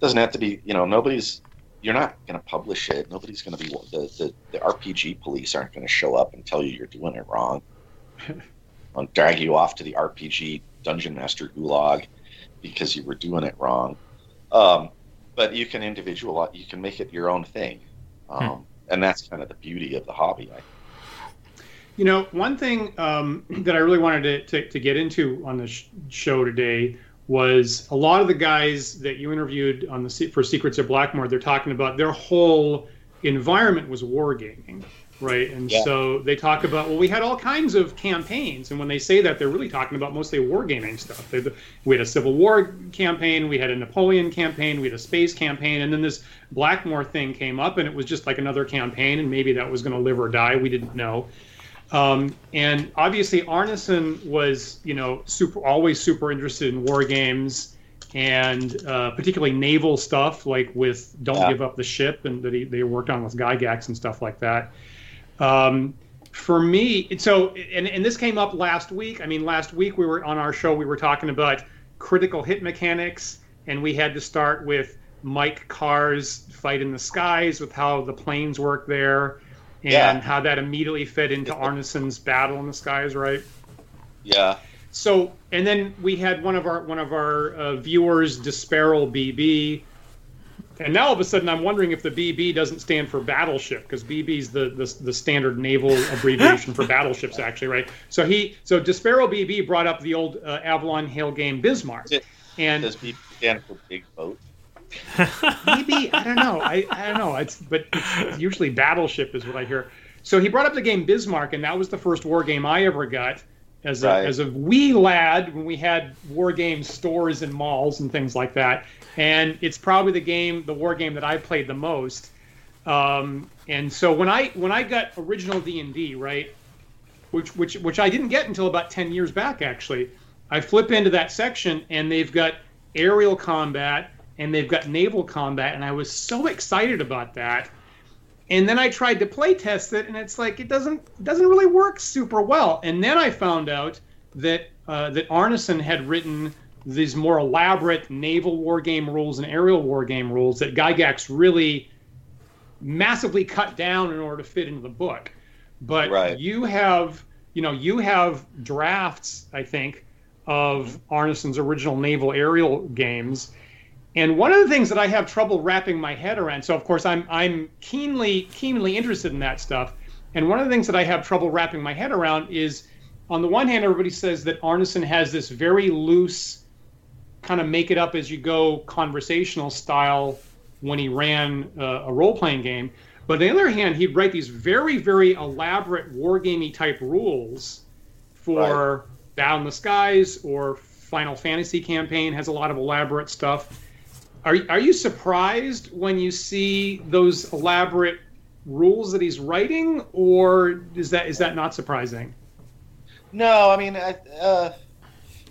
doesn't have to be you know nobody's you're not going to publish it. Nobody's going to be the, the the RPG police aren't going to show up and tell you you're doing it wrong. I'll drag you off to the RPG dungeon master gulag because you were doing it wrong. Um, but you can individual, you can make it your own thing, um, and that's kind of the beauty of the hobby. I You know, one thing um, that I really wanted to, to, to get into on the sh- show today was a lot of the guys that you interviewed on the Se- for Secrets of Blackmoor. They're talking about their whole environment was wargaming, right? And Yeah. so they talk about well, we had all kinds of campaigns, and when they say that, they're really talking about mostly wargaming stuff. They, we had a Civil War campaign, we had a Napoleon campaign, we had a space campaign, and then this Blackmoor thing came up, and it was just like another campaign, and maybe that was going to live or die. We didn't know. Um, and obviously, Arneson was, you know, super always super interested in war games and uh, particularly naval stuff, like with "Don't Yeah. Give Up the Ship," and that he, they worked on with Gygax and stuff like that. Um, for me, so and, and this came up last week. I mean, last week we were on our show. We were talking about critical hit mechanics, and we had to start with Mike Carr's fight in the skies with how the planes work there and Yeah. how that immediately fed into Arneson's battle in the skies, right? yeah, So, and then we had one of our one of our uh, viewers, Disparal BB, and now all of a sudden I'm wondering if the BB doesn't stand for battleship because BB's the, the the standard naval abbreviation for battleships, actually, right? So he so Despero BB brought up the old uh, Avalon Hill game Bismarck, and does B stand for big boat? maybe I don't know. I, I don't know. It's but it's usually Battleship is what I hear. So he brought up the game Bismarck, and that was the first war game I ever got as a Right. as a wee lad when we had war game stores and malls and things like that. And it's probably the game, the war game that I played the most. Um, and so when I when I got original D and D, right, which which which I didn't get until about ten years back actually. I flip into that section and they've got aerial combat and they've got naval combat, and I was so excited about that. And then I tried to play test it, and it's like it doesn't doesn't really work super well. And then I found out that uh, that Arneson had written these more elaborate naval war game rules and aerial war game rules that Gygax really massively cut down in order to fit into the book. But Right. you have, you know, you have drafts, I think, of Arneson's original naval aerial games. And one of the things that I have trouble wrapping my head around, so of course I'm I'm keenly keenly interested in that stuff. And one of the things that I have trouble wrapping my head around is, on the one hand, everybody says that Arneson has this very loose, kind of make it up as you go conversational style when he ran uh, a role playing game. But on the other hand, he'd write these very very elaborate wargamey type rules for Battle in the Skies or First Fantasy Campaign has a lot of elaborate stuff. Are are you surprised when you see those elaborate rules that he's writing, or is that is that not surprising? No, I mean, I, uh,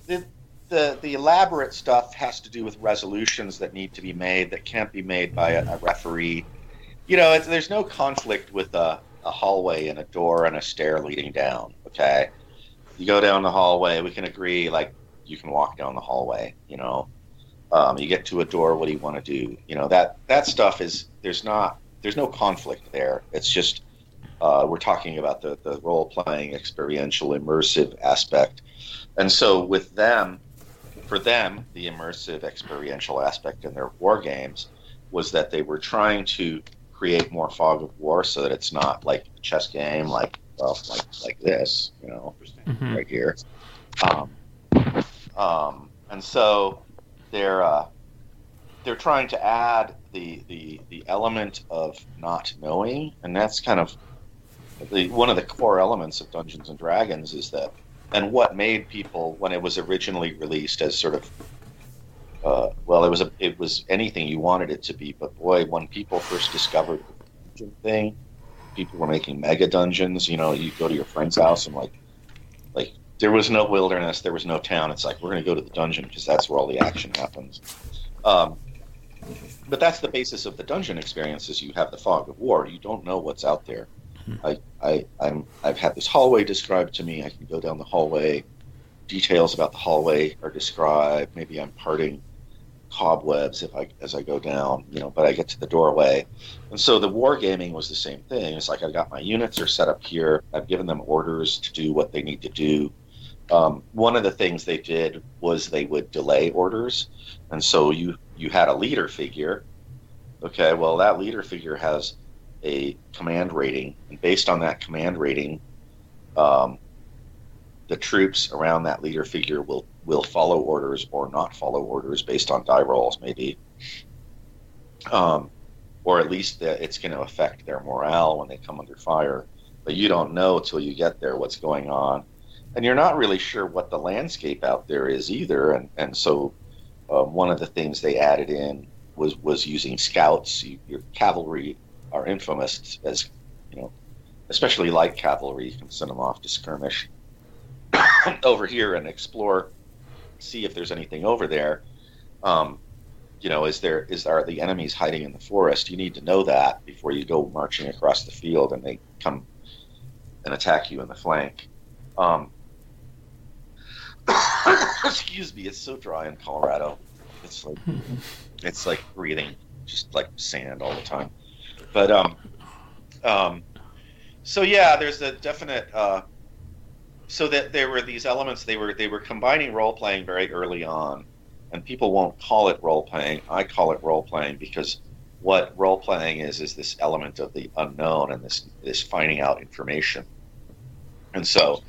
the, the the elaborate stuff has to do with resolutions that need to be made that can't be made by a, a referee. You know, there's no conflict with a, a hallway and a door and a stair leading down. Okay, you go down the hallway. We can agree, like you can walk down the hallway. You know, um, you get to a door. What do you want to do? You know that that stuff is there's not there's no conflict there. It's just uh, we're talking about the, the role playing, experiential, immersive aspect. And so, with them, for them, the immersive, experiential aspect in their war games was that they were trying to create more fog of war so that it's not like a chess game, like, well, like, like this, you know, Mhm. right here. Um, um, and so they're uh, they're trying to add the, the the element of not knowing, and that's kind of the one of the core elements of Dungeons and Dragons is that, and what made people when it was originally released as sort of uh, well, it was a it was anything you wanted it to be, but boy, when people first discovered the dungeon thing, people were making mega dungeons. You know, you go to your friend's house and like like there was no wilderness, there was no town. It's like we're going to go to the dungeon because that's where all the action happens. Um, but that's the basis of the dungeon experience: is you have the fog of war. You don't know what's out there. I, I, I'm, I've had this hallway described to me. I can go down the hallway. Details about the hallway are described. Maybe I'm parting cobwebs if I as I go down, you know, but I get to the doorway. And so the wargaming was the same thing. It's like I've got my units are set up here. I've given them orders to do what they need to do. Um, one of the things they did was they would delay orders, and so you you had a leader figure. Okay, well that leader figure has a command rating, and based on that command rating, um, the troops around that leader figure will will follow orders or not follow orders based on die rolls, maybe, um, or at least it's going to affect their morale when they come under fire. But you don't know till you get there what's going on, and you're not really sure what the landscape out there is either. And and so, um, one of the things they added in was was using scouts. Your cavalry are infamous as you know, especially light cavalry. You can send them off to skirmish over here and explore, see if there's anything over there. Um, you know, is there is are the enemies hiding in the forest? You need to know that before you go marching across the field and they come and attack you in the flank. Um, excuse me, it's so dry in Colorado. It's like it's like breathing just like sand all the time. But um, um, so yeah, there's a definite. Uh, so that there were these elements. They were they were combining role playing very early on, and people won't call it role playing. I call it role playing because what role playing is is this element of the unknown and this this finding out information. And so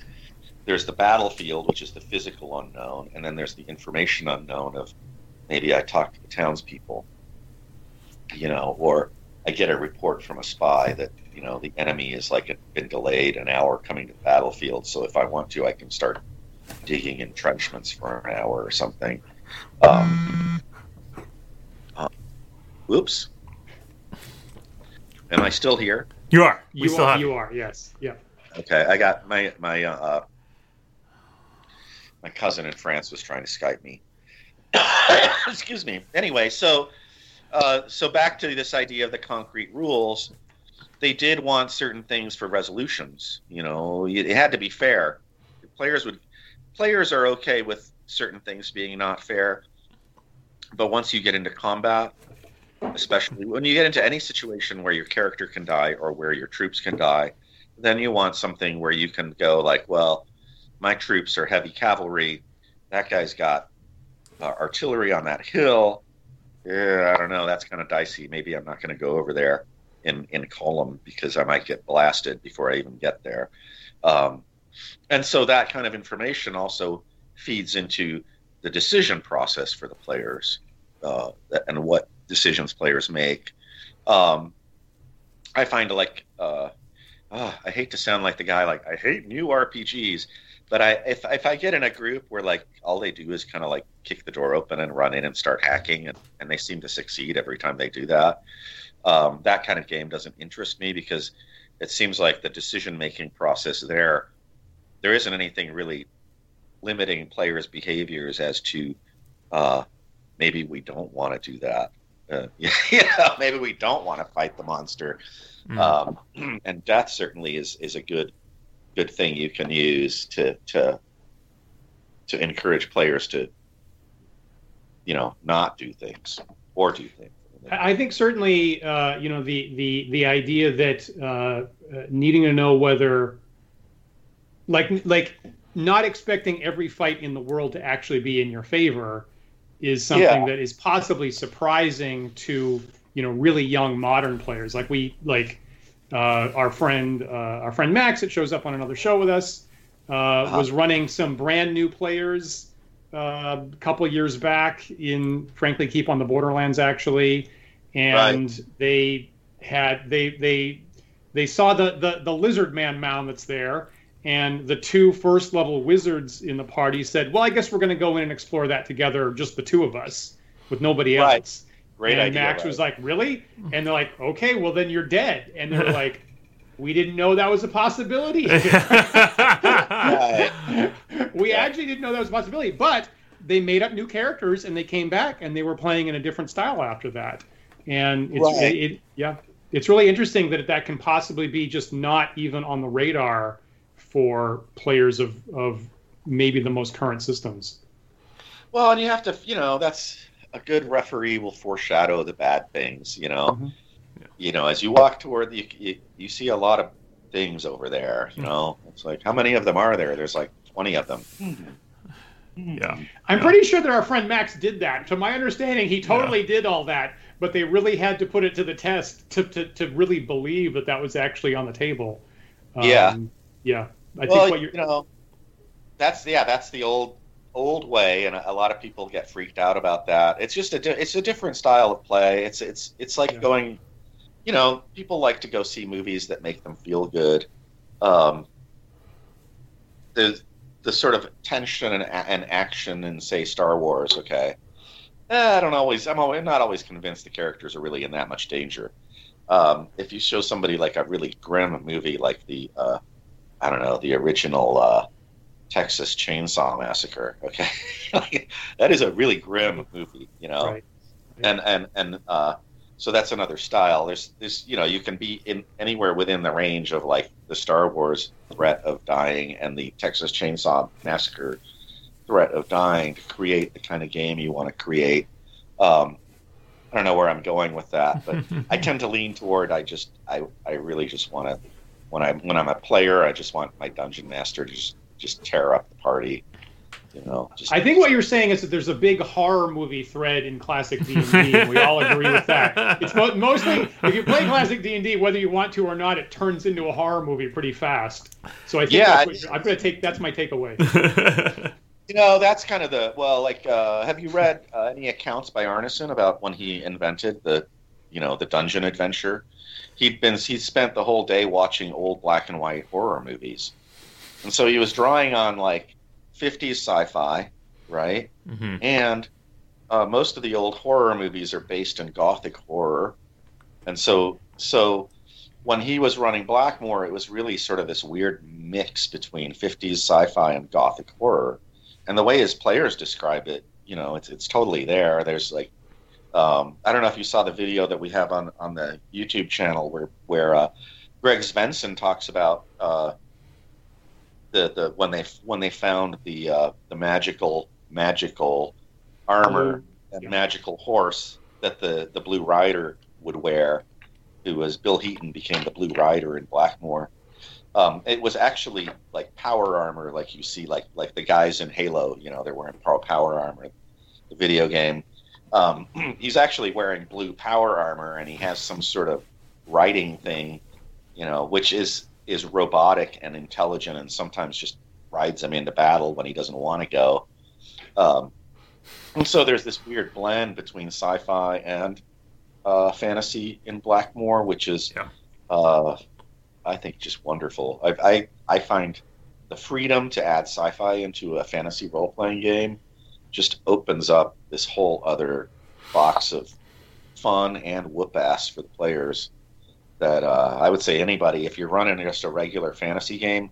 there's the battlefield, which is the physical unknown, and then there's the information unknown of maybe I talk to the townspeople, you know, or I get a report from a spy that you know the enemy is like been delayed an hour coming to the battlefield. So if I want to, I can start digging entrenchments for an hour or something. Um, uh, oops. Am I still here? You are. We you still are, have you are. Yes. Yeah. Okay. I got my my uh, my cousin in France was trying to Skype me. Excuse me. Anyway, so uh, so back to this idea of the concrete rules, they did want certain things for resolutions. You know, it had to be fair. Players would players are okay with certain things being not fair, but once you get into combat, especially when you get into any situation where your character can die or where your troops can die, then you want something where you can go like, well, my troops are heavy cavalry. That guy's got uh, artillery on that hill yeah, I don't know. That's kind of dicey. Maybe I'm not going to go over there in in column because I might get blasted before I even get there. Um, and so that kind of information also feeds into the decision process for the players uh, and what decisions players make. Um, I find like uh, oh, I hate to sound like the guy like I hate new RPGs, but I if if I get in a group where like all they do is kind of like kick the door open and run in and start hacking, and, and they seem to succeed every time they do that, um, that kind of game doesn't interest me because it seems like the decision making process there, there isn't anything really limiting players' behaviors as to uh, maybe we don't want to do that. Uh, yeah, maybe we don't want to fight the monster. Mm. Um, and death certainly is is a good good thing you can use to to to encourage players to you know not do things or do things. I think certainly uh, you know the the the idea that uh, uh, needing to know whether like like not expecting every fight in the world to actually be in your favor is something yeah. that is possibly surprising to you know really young modern players like we like uh, our friend, uh, our friend Max, that shows up on another show with us, uh, uh-huh. was running some brand new players uh, a couple years back in, frankly, Keep on the Borderlands actually, and right. they had they they they saw the, the the lizard man mound that's there, and the two first level wizards in the party said, "Well, I guess we're going to go in and explore that together, just the two of us, with nobody else." Right. Great and idea. Max right. was like, "Really?" And they're like, "Okay, well then you're dead." And they're like, "We didn't know that was a possibility. we actually didn't know that was a possibility." But they made up new characters and they came back and they were playing in a different style after that. And it's right. it, it, yeah, it's really interesting that that can possibly be just not even on the radar for players of of maybe the most current systems. Well, and you have to, you know, that's a good referee will foreshadow the bad things. You know, mm-hmm. you know, as you walk toward the, you, you, see a lot of things over there. You mm-hmm. know, it's like how many of them are there? There's like twenty of them. Mm-hmm. Yeah, I'm yeah. pretty sure that our friend Max did that. To my understanding, he totally yeah. did all that, but they really had to put it to the test to, to, to really believe that that was actually on the table. Um, yeah, yeah. I well, think what you're, you know, that's yeah, that's the old old way, and a lot of people get freaked out about that. It's just a it's a different style of play. It's it's it's like yeah. going, you know, people like to go see movies that make them feel good. Um, the the sort of tension and, and action in say Star Wars. Okay, eh, I don't always I'm, always, I'm not always convinced the characters are really in that much danger. Um, if you show somebody like a really grim movie like the uh, I don't know the original uh, Texas Chainsaw Massacre. Okay, that is a really grim movie, you know, right. and and and uh, so that's another style. There's this, you know, you can be in anywhere within the range of like the Star Wars threat of dying and the Texas Chainsaw Massacre threat of dying to create the kind of game you want to create. Um, I don't know where I'm going with that, but I tend to lean toward I just I I really just want to when I'm when I'm a player, I just want my dungeon master to just just tear up the party. You know, just, I think what you're saying is that there's a big horror movie thread in classic D and D, and we all agree with that. It's mo- mostly if you play classic D and D, whether you want to or not, it turns into a horror movie pretty fast. So I think yeah, that's what, I'm going to take. That's my takeaway. you know, that's kind of the well. Like, uh, have you read uh, any accounts by Arneson about when he invented the, you know, the dungeon adventure? He'd been he spent the whole day watching old black and white horror movies and so he was drawing on like 50s sci-fi, right? Mm-hmm. And uh, most of the old horror movies are based in gothic horror, and so so when he was running Blackmoor, it was really sort of this weird mix between 50s sci-fi and gothic horror. And the way his players describe it, you know, it's it's totally there. There's like um, I don't know if you saw the video that we have on on the YouTube channel where where uh, Greg Svenson talks about uh, the, the when they when they found the uh, the magical magical armor and yeah. magical horse that the the Blue Rider would wear, who was Bill Heaton became the Blue Rider in Blackmoor. Um, it was actually like power armor, like you see, like like the guys in Halo. You know, they're wearing power armor. The video game. Um, he's actually wearing blue power armor, and he has some sort of writing thing, you know, which is is robotic and intelligent and sometimes just rides him into battle when he doesn't want to go. Um, and so there's this weird blend between sci-fi and uh, fantasy in Blackmoor, which is, yeah. uh, I think, just wonderful. I, I, I find the freedom to add sci-fi into a fantasy role-playing game just opens up this whole other box of fun and whoop ass for the players that uh, I would say anybody, if you're running just a regular fantasy game,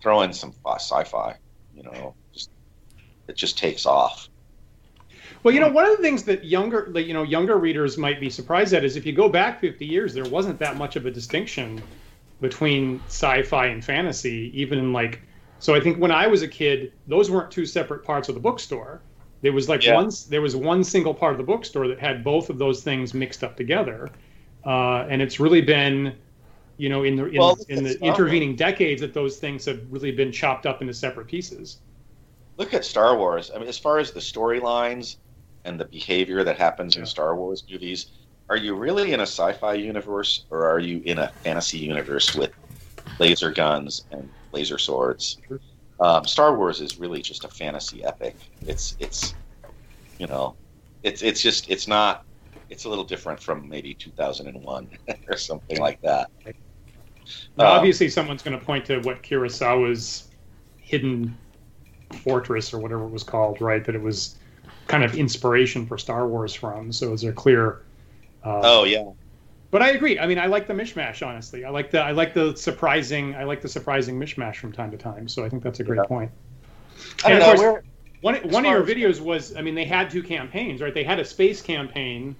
throw in some sci-fi. You know, just it just takes off. Well, you know, one of the things that younger, that, you know, younger readers might be surprised at is if you go back 50 years, there wasn't that much of a distinction between sci-fi and fantasy, even in like. So I think when I was a kid, those weren't two separate parts of the bookstore. There was like yeah. one. There was one single part of the bookstore that had both of those things mixed up together uh, and it's really been, you know, in the in, well, in the intervening decades that those things have really been chopped up into separate pieces. Look at Star Wars. I mean, as far as the storylines and the behavior that happens yeah. in Star Wars movies, are you really in a sci-fi universe or are you in a fantasy universe with laser guns and laser swords? Um, Star Wars is really just a fantasy epic. It's it's you know, it's it's just it's not. It's a little different from maybe 2001 or something like that. Now, Um, obviously, someone's going to point to what Kurosawa's hidden fortress or whatever it was called, right? That it was kind of inspiration for Star Wars from. So is there clear? Uh, Oh yeah, But I agree. I mean, I like the mishmash. Honestly, I like the I like the surprising I like the surprising mishmash from time to time. So I think that's a great Yeah. point. I And don't of know. course- One one of your videos was I mean they had two campaigns, right? They had a space campaign,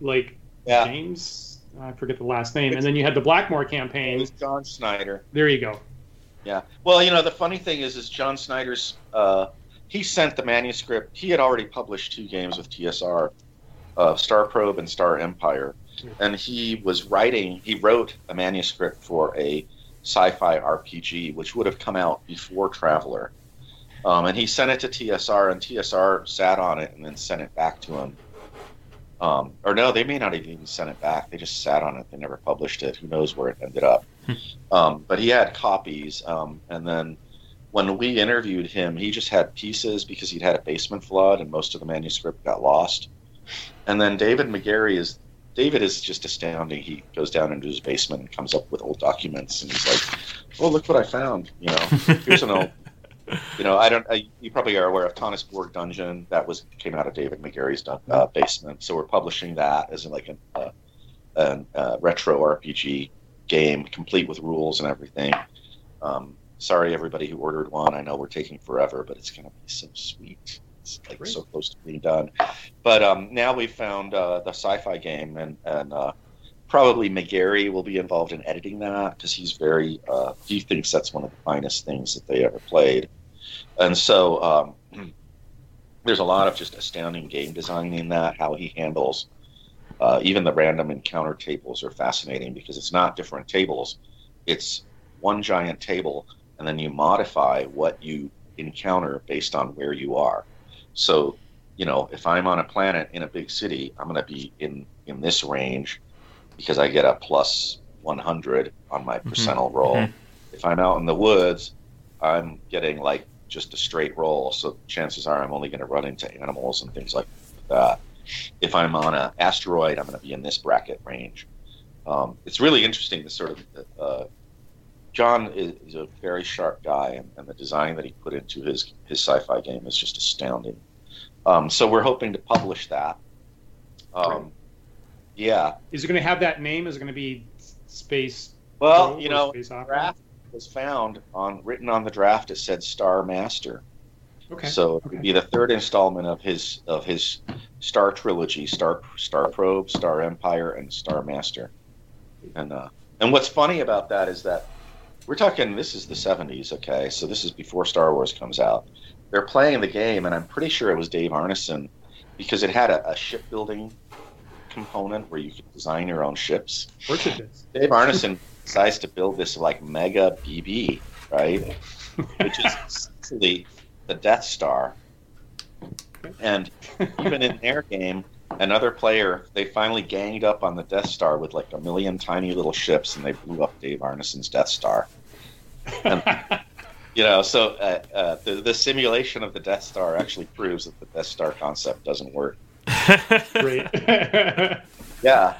like yeah, James I forget the last name, and then you had the Blackmoor campaign. it was John Snyder. There you go. Yeah. Well, you know, the funny thing is, is John Snyder's. Uh, he sent the manuscript. He had already published two games with TSR, uh, Star Probe and Star Empire, and he was writing. He wrote a manuscript for a sci-fi RPG, which would have come out before Traveller. Um, and he sent it to TSR, and TSR sat on it and then sent it back to him. Um, or no, they may not have even sent it back. They just sat on it. They never published it. Who knows where it ended up? um, but he had copies, um, and then when we interviewed him, he just had pieces because he'd had a basement flood, and most of the manuscript got lost. And then David Megarry is David is just astounding. He goes down into his basement and comes up with old documents, and he's like, "Oh, look what I found! You know, here's an old." You know, I don't. I, you probably are aware of Borg Dungeon. That was came out of David Megarry's uh, basement. So we're publishing that as like a, uh, a, a retro RPG game, complete with rules and everything. Um, sorry, everybody who ordered one. I know we're taking forever, but it's going to be so sweet. It's like Great. so close to being done. But um, now we've found uh, the sci-fi game, and and uh, probably Megarry will be involved in editing that because he's very. Uh, he thinks that's one of the finest things that they ever played, and so. Um, there's a lot of just astounding game design in that. How he handles uh, even the random encounter tables are fascinating because it's not different tables; it's one giant table, and then you modify what you encounter based on where you are. So, you know, if I'm on a planet in a big city, I'm going to be in in this range because I get a plus 100 on my percentile roll. mhm. If I'm out in the woods, I'm getting like just a straight roll. So chances are I'm only going to run into animals and things like that. If I'm on an asteroid, I'm going to be in this bracket range. Um, it's really interesting. The sort of uh, John is, is a very sharp guy, and, and the design that he put into his his sci-fi game is just astounding. Um, so we're hoping to publish that. Um, yeah. Is it going to have that name? Is it going to be Space? Well, you know, Space Opera? draft was found on written on the draft. It said Star Master. Okay. So it would be the third installment of his of his Star trilogy: Star Star Probe, Star Empire, and Star Master. And uh, and what's funny about that is that we're talking. This is the '70s, okay? So this is before Star Wars comes out. They're playing the game, and I'm pretty sure it was Dave Arneson because it had a, a shipbuilding component where you could design your own ships. Of course it is. Dave Arneson decides to build this like mega BB, right? Which is essentially the Death Star. And even in their game, another player, they finally ganged up on the Death Star with like a million tiny little ships and they blew up Dave Arneson's Death Star. You know, so uh, uh, the, the simulation of the Death Star actually proves that the Death Star concept doesn't work. Great. Yeah.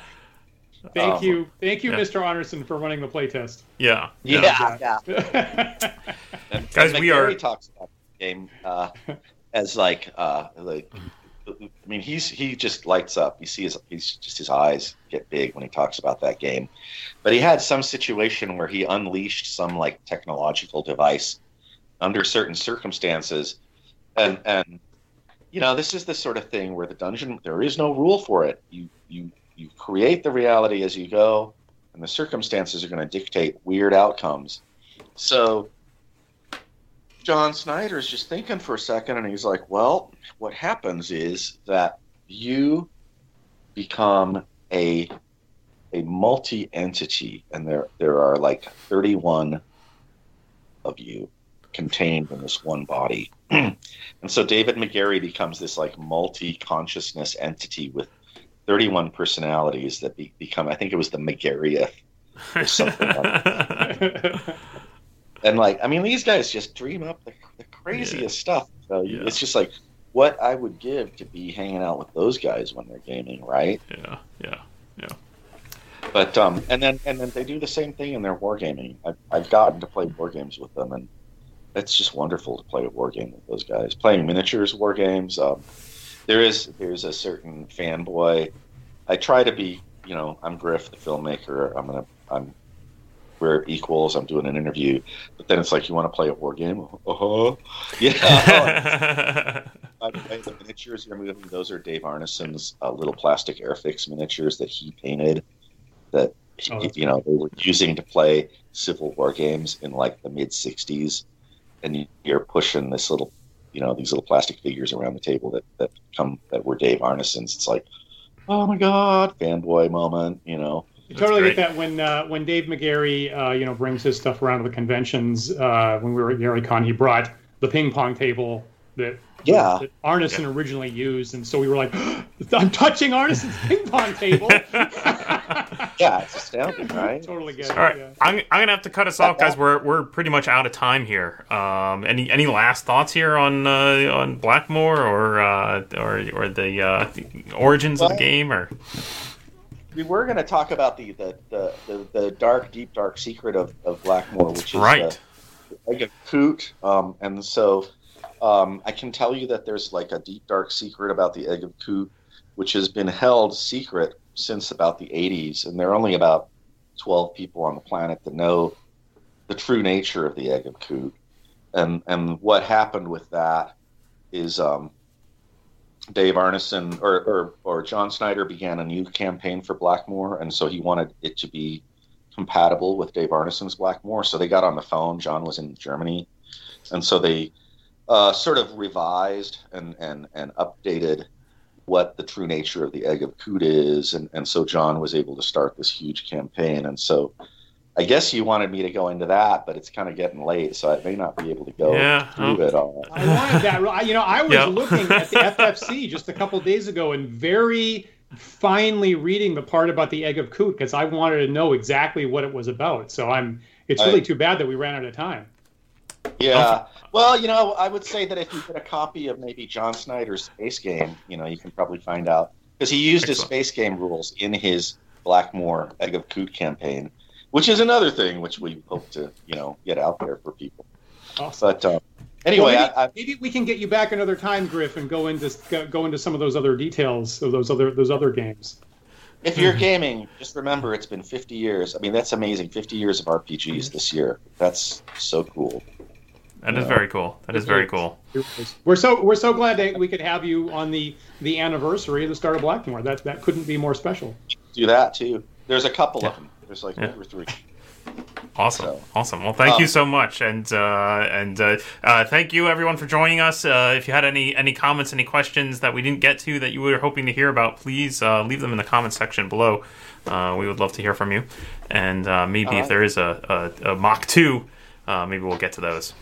Thank Um, you, thank you, yeah. Mr. Anderson, for running the playtest. yeah. Yeah. yeah. Yeah. And, Guys, and we are- talks about the game uh, as like uh, like. I mean, he's he just lights up. You see his he's just his eyes get big when he talks about that game. But he had some situation where he unleashed some like technological device under certain circumstances, and and you know this is the sort of thing where the dungeon there is no rule for it. You you you create the reality as you go, and the circumstances are going to dictate weird outcomes. So John Snyder is just thinking for a second, and he's like, "Well, what happens is that you become a a multi entity, and there there are like thirty one of you contained in this one body." and so David Megarry becomes this like multi consciousness entity with thirty one personalities that be, become. I think it was the McGarryeth or something like and like I mean, these guys just dream up the, the craziest yeah. stuff. So yeah. it's just like what I would give to be hanging out with those guys when they're gaming, right? Yeah, yeah, yeah. But um, and then and then they do the same thing in their wargaming. I've, I've gotten to play war games with them, and it's just wonderful to play a war game with those guys. Playing miniatures war games. Um, there is there's a certain fanboy. I try to be, you know, I'm Griff, the filmmaker. I'm gonna I'm we're equals. I'm doing an interview, but then it's like you want to play a war game. Uh huh. Yeah. By the way, the miniatures you're moving, those are Dave Arneson's uh, little plastic Airfix miniatures that he painted. That oh, you know they were using to play Civil War games in like the mid '60s, and you're pushing this little, you know, these little plastic figures around the table that that come that were Dave Arneson's. It's like, oh my god, fanboy moment, you know. You totally get that when uh, when Dave Megarry, uh, you know, brings his stuff around to the conventions. Uh, when we were at Con, he brought the ping pong table that yeah that Arneson yeah. originally used, and so we were like, "I'm touching Arneson's ping pong table." yeah, it's astounding, right? totally get All right, yeah. I'm, I'm gonna have to cut us off, guys. We're we're pretty much out of time here. Um, any any last thoughts here on uh, on Blackmoor or uh, or or the, uh, the origins well, of the game or? we were going to talk about the the, the, the, the dark, deep, dark secret of, of Blackmoor, which is right. the egg of Coot. Um, and so um, I can tell you that there's like a deep, dark secret about the egg of Coot, which has been held secret since about the 80s. And there are only about 12 people on the planet that know the true nature of the egg of Coot. And, and what happened with that is um, Dave Arneson or, or, or John Snider began a new campaign for Blackmoor, and so he wanted it to be compatible with Dave Arneson's Blackmoor. So they got on the phone. John was in Germany, and so they uh, sort of revised and, and, and updated what the true nature of the Egg of Coot is, and, and so John was able to start this huge campaign. And so I guess you wanted me to go into that, but it's kind of getting late, so I may not be able to go yeah, through it all. I wanted that. You know, I was looking at the FFC just a couple days ago and very finely reading the part about the egg of Coot because I wanted to know exactly what it was about. So I'm. It's really I, too bad that we ran out of time. Yeah. Well, you know, I would say that if you get a copy of maybe John Snider's Space Game, you know, you can probably find out because he used Excellent. his Space Game rules in his Blackmoor Egg of Coot campaign which is another thing which we hope to you know get out there for people. Awesome. But um, anyway, well, maybe, I, I, maybe, we can get you back another time, Griff, and go into go into some of those other details of those other those other games. If you're gaming, just remember it's been 50 years. I mean, that's amazing. 50 years of RPGs this year. That's so cool. That is very cool. That is very cool. We're so we're so glad that we could have you on the the anniversary of the start of Blackmoor. That that couldn't be more special. Do that too. There's a couple yeah. of them. There's like yeah. two or three. Awesome, so, awesome. Well, thank um, you so much, and uh, and uh, uh, thank you everyone for joining us. Uh, if you had any any comments, any questions that we didn't get to that you were hoping to hear about, please uh, leave them in the comments section below. Uh, we would love to hear from you, and maybe if there is a, a, a Mach two, maybe we'll get to those.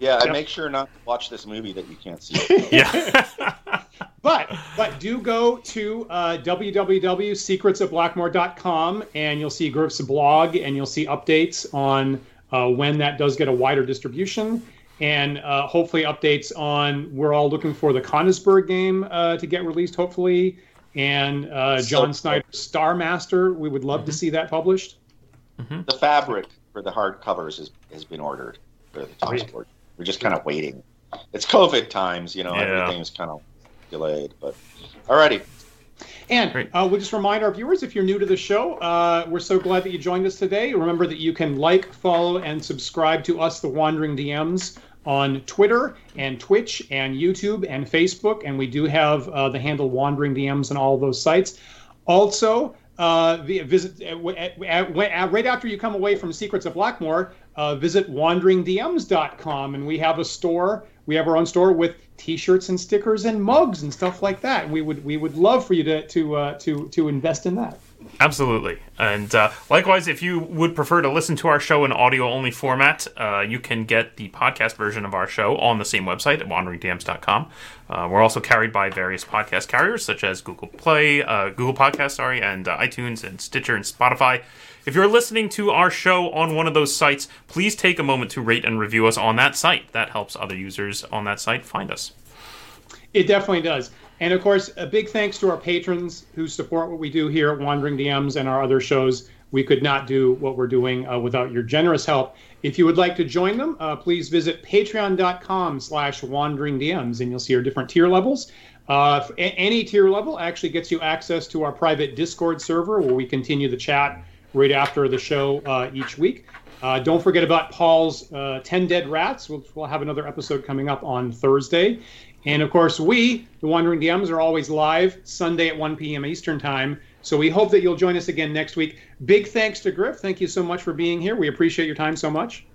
Yeah, and make sure not to watch this movie that you can't see. yeah. but but do go to uh, www.secretsofblackmoor.com and you'll see Griff's blog and you'll see updates on uh, when that does get a wider distribution and uh, hopefully updates on we're all looking for the Konigsberg game uh, to get released hopefully and uh, John so, Snider's Star Master. We would love mm-hmm. to see that published. Mm-hmm. The fabric for the hard covers has, has been ordered for the top sport. We're just kind of waiting. It's COVID times, you know, yeah. everything's kind of delayed. But alrighty. And uh, we'll just remind our viewers if you're new to the show, uh, we're so glad that you joined us today. Remember that you can like, follow, and subscribe to us, the Wandering DMs, on Twitter and Twitch and YouTube and Facebook. And we do have uh, the handle Wandering DMs on all those sites. Also, uh, visit uh, right after you come away from Secrets of Blackmoor, uh, visit wanderingdms.com and we have a store. We have our own store with T-shirts and stickers and mugs and stuff like that. We would we would love for you to to uh, to to invest in that. Absolutely. And uh, likewise, if you would prefer to listen to our show in audio only format, uh, you can get the podcast version of our show on the same website at wanderingdms.com. Uh, we're also carried by various podcast carriers such as Google Play, uh, Google Podcast, sorry, and uh, iTunes and Stitcher and Spotify. If you're listening to our show on one of those sites, please take a moment to rate and review us on that site. That helps other users on that site find us. It definitely does. And of course, a big thanks to our patrons who support what we do here at Wandering DMs and our other shows. We could not do what we're doing uh, without your generous help. If you would like to join them, uh, please visit patreon.com slash wandering DMs and you'll see our different tier levels. Uh, any tier level actually gets you access to our private Discord server where we continue the chat right after the show uh, each week. Uh, don't forget about Paul's uh, 10 Dead Rats. We'll, we'll have another episode coming up on Thursday. And of course, we, the Wandering DMs, are always live Sunday at 1 p.m. Eastern Time. So we hope that you'll join us again next week. Big thanks to Griff. Thank you so much for being here. We appreciate your time so much.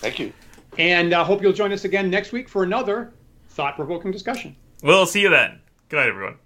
Thank you. And I uh, hope you'll join us again next week for another thought provoking discussion. We'll see you then. Good night, everyone.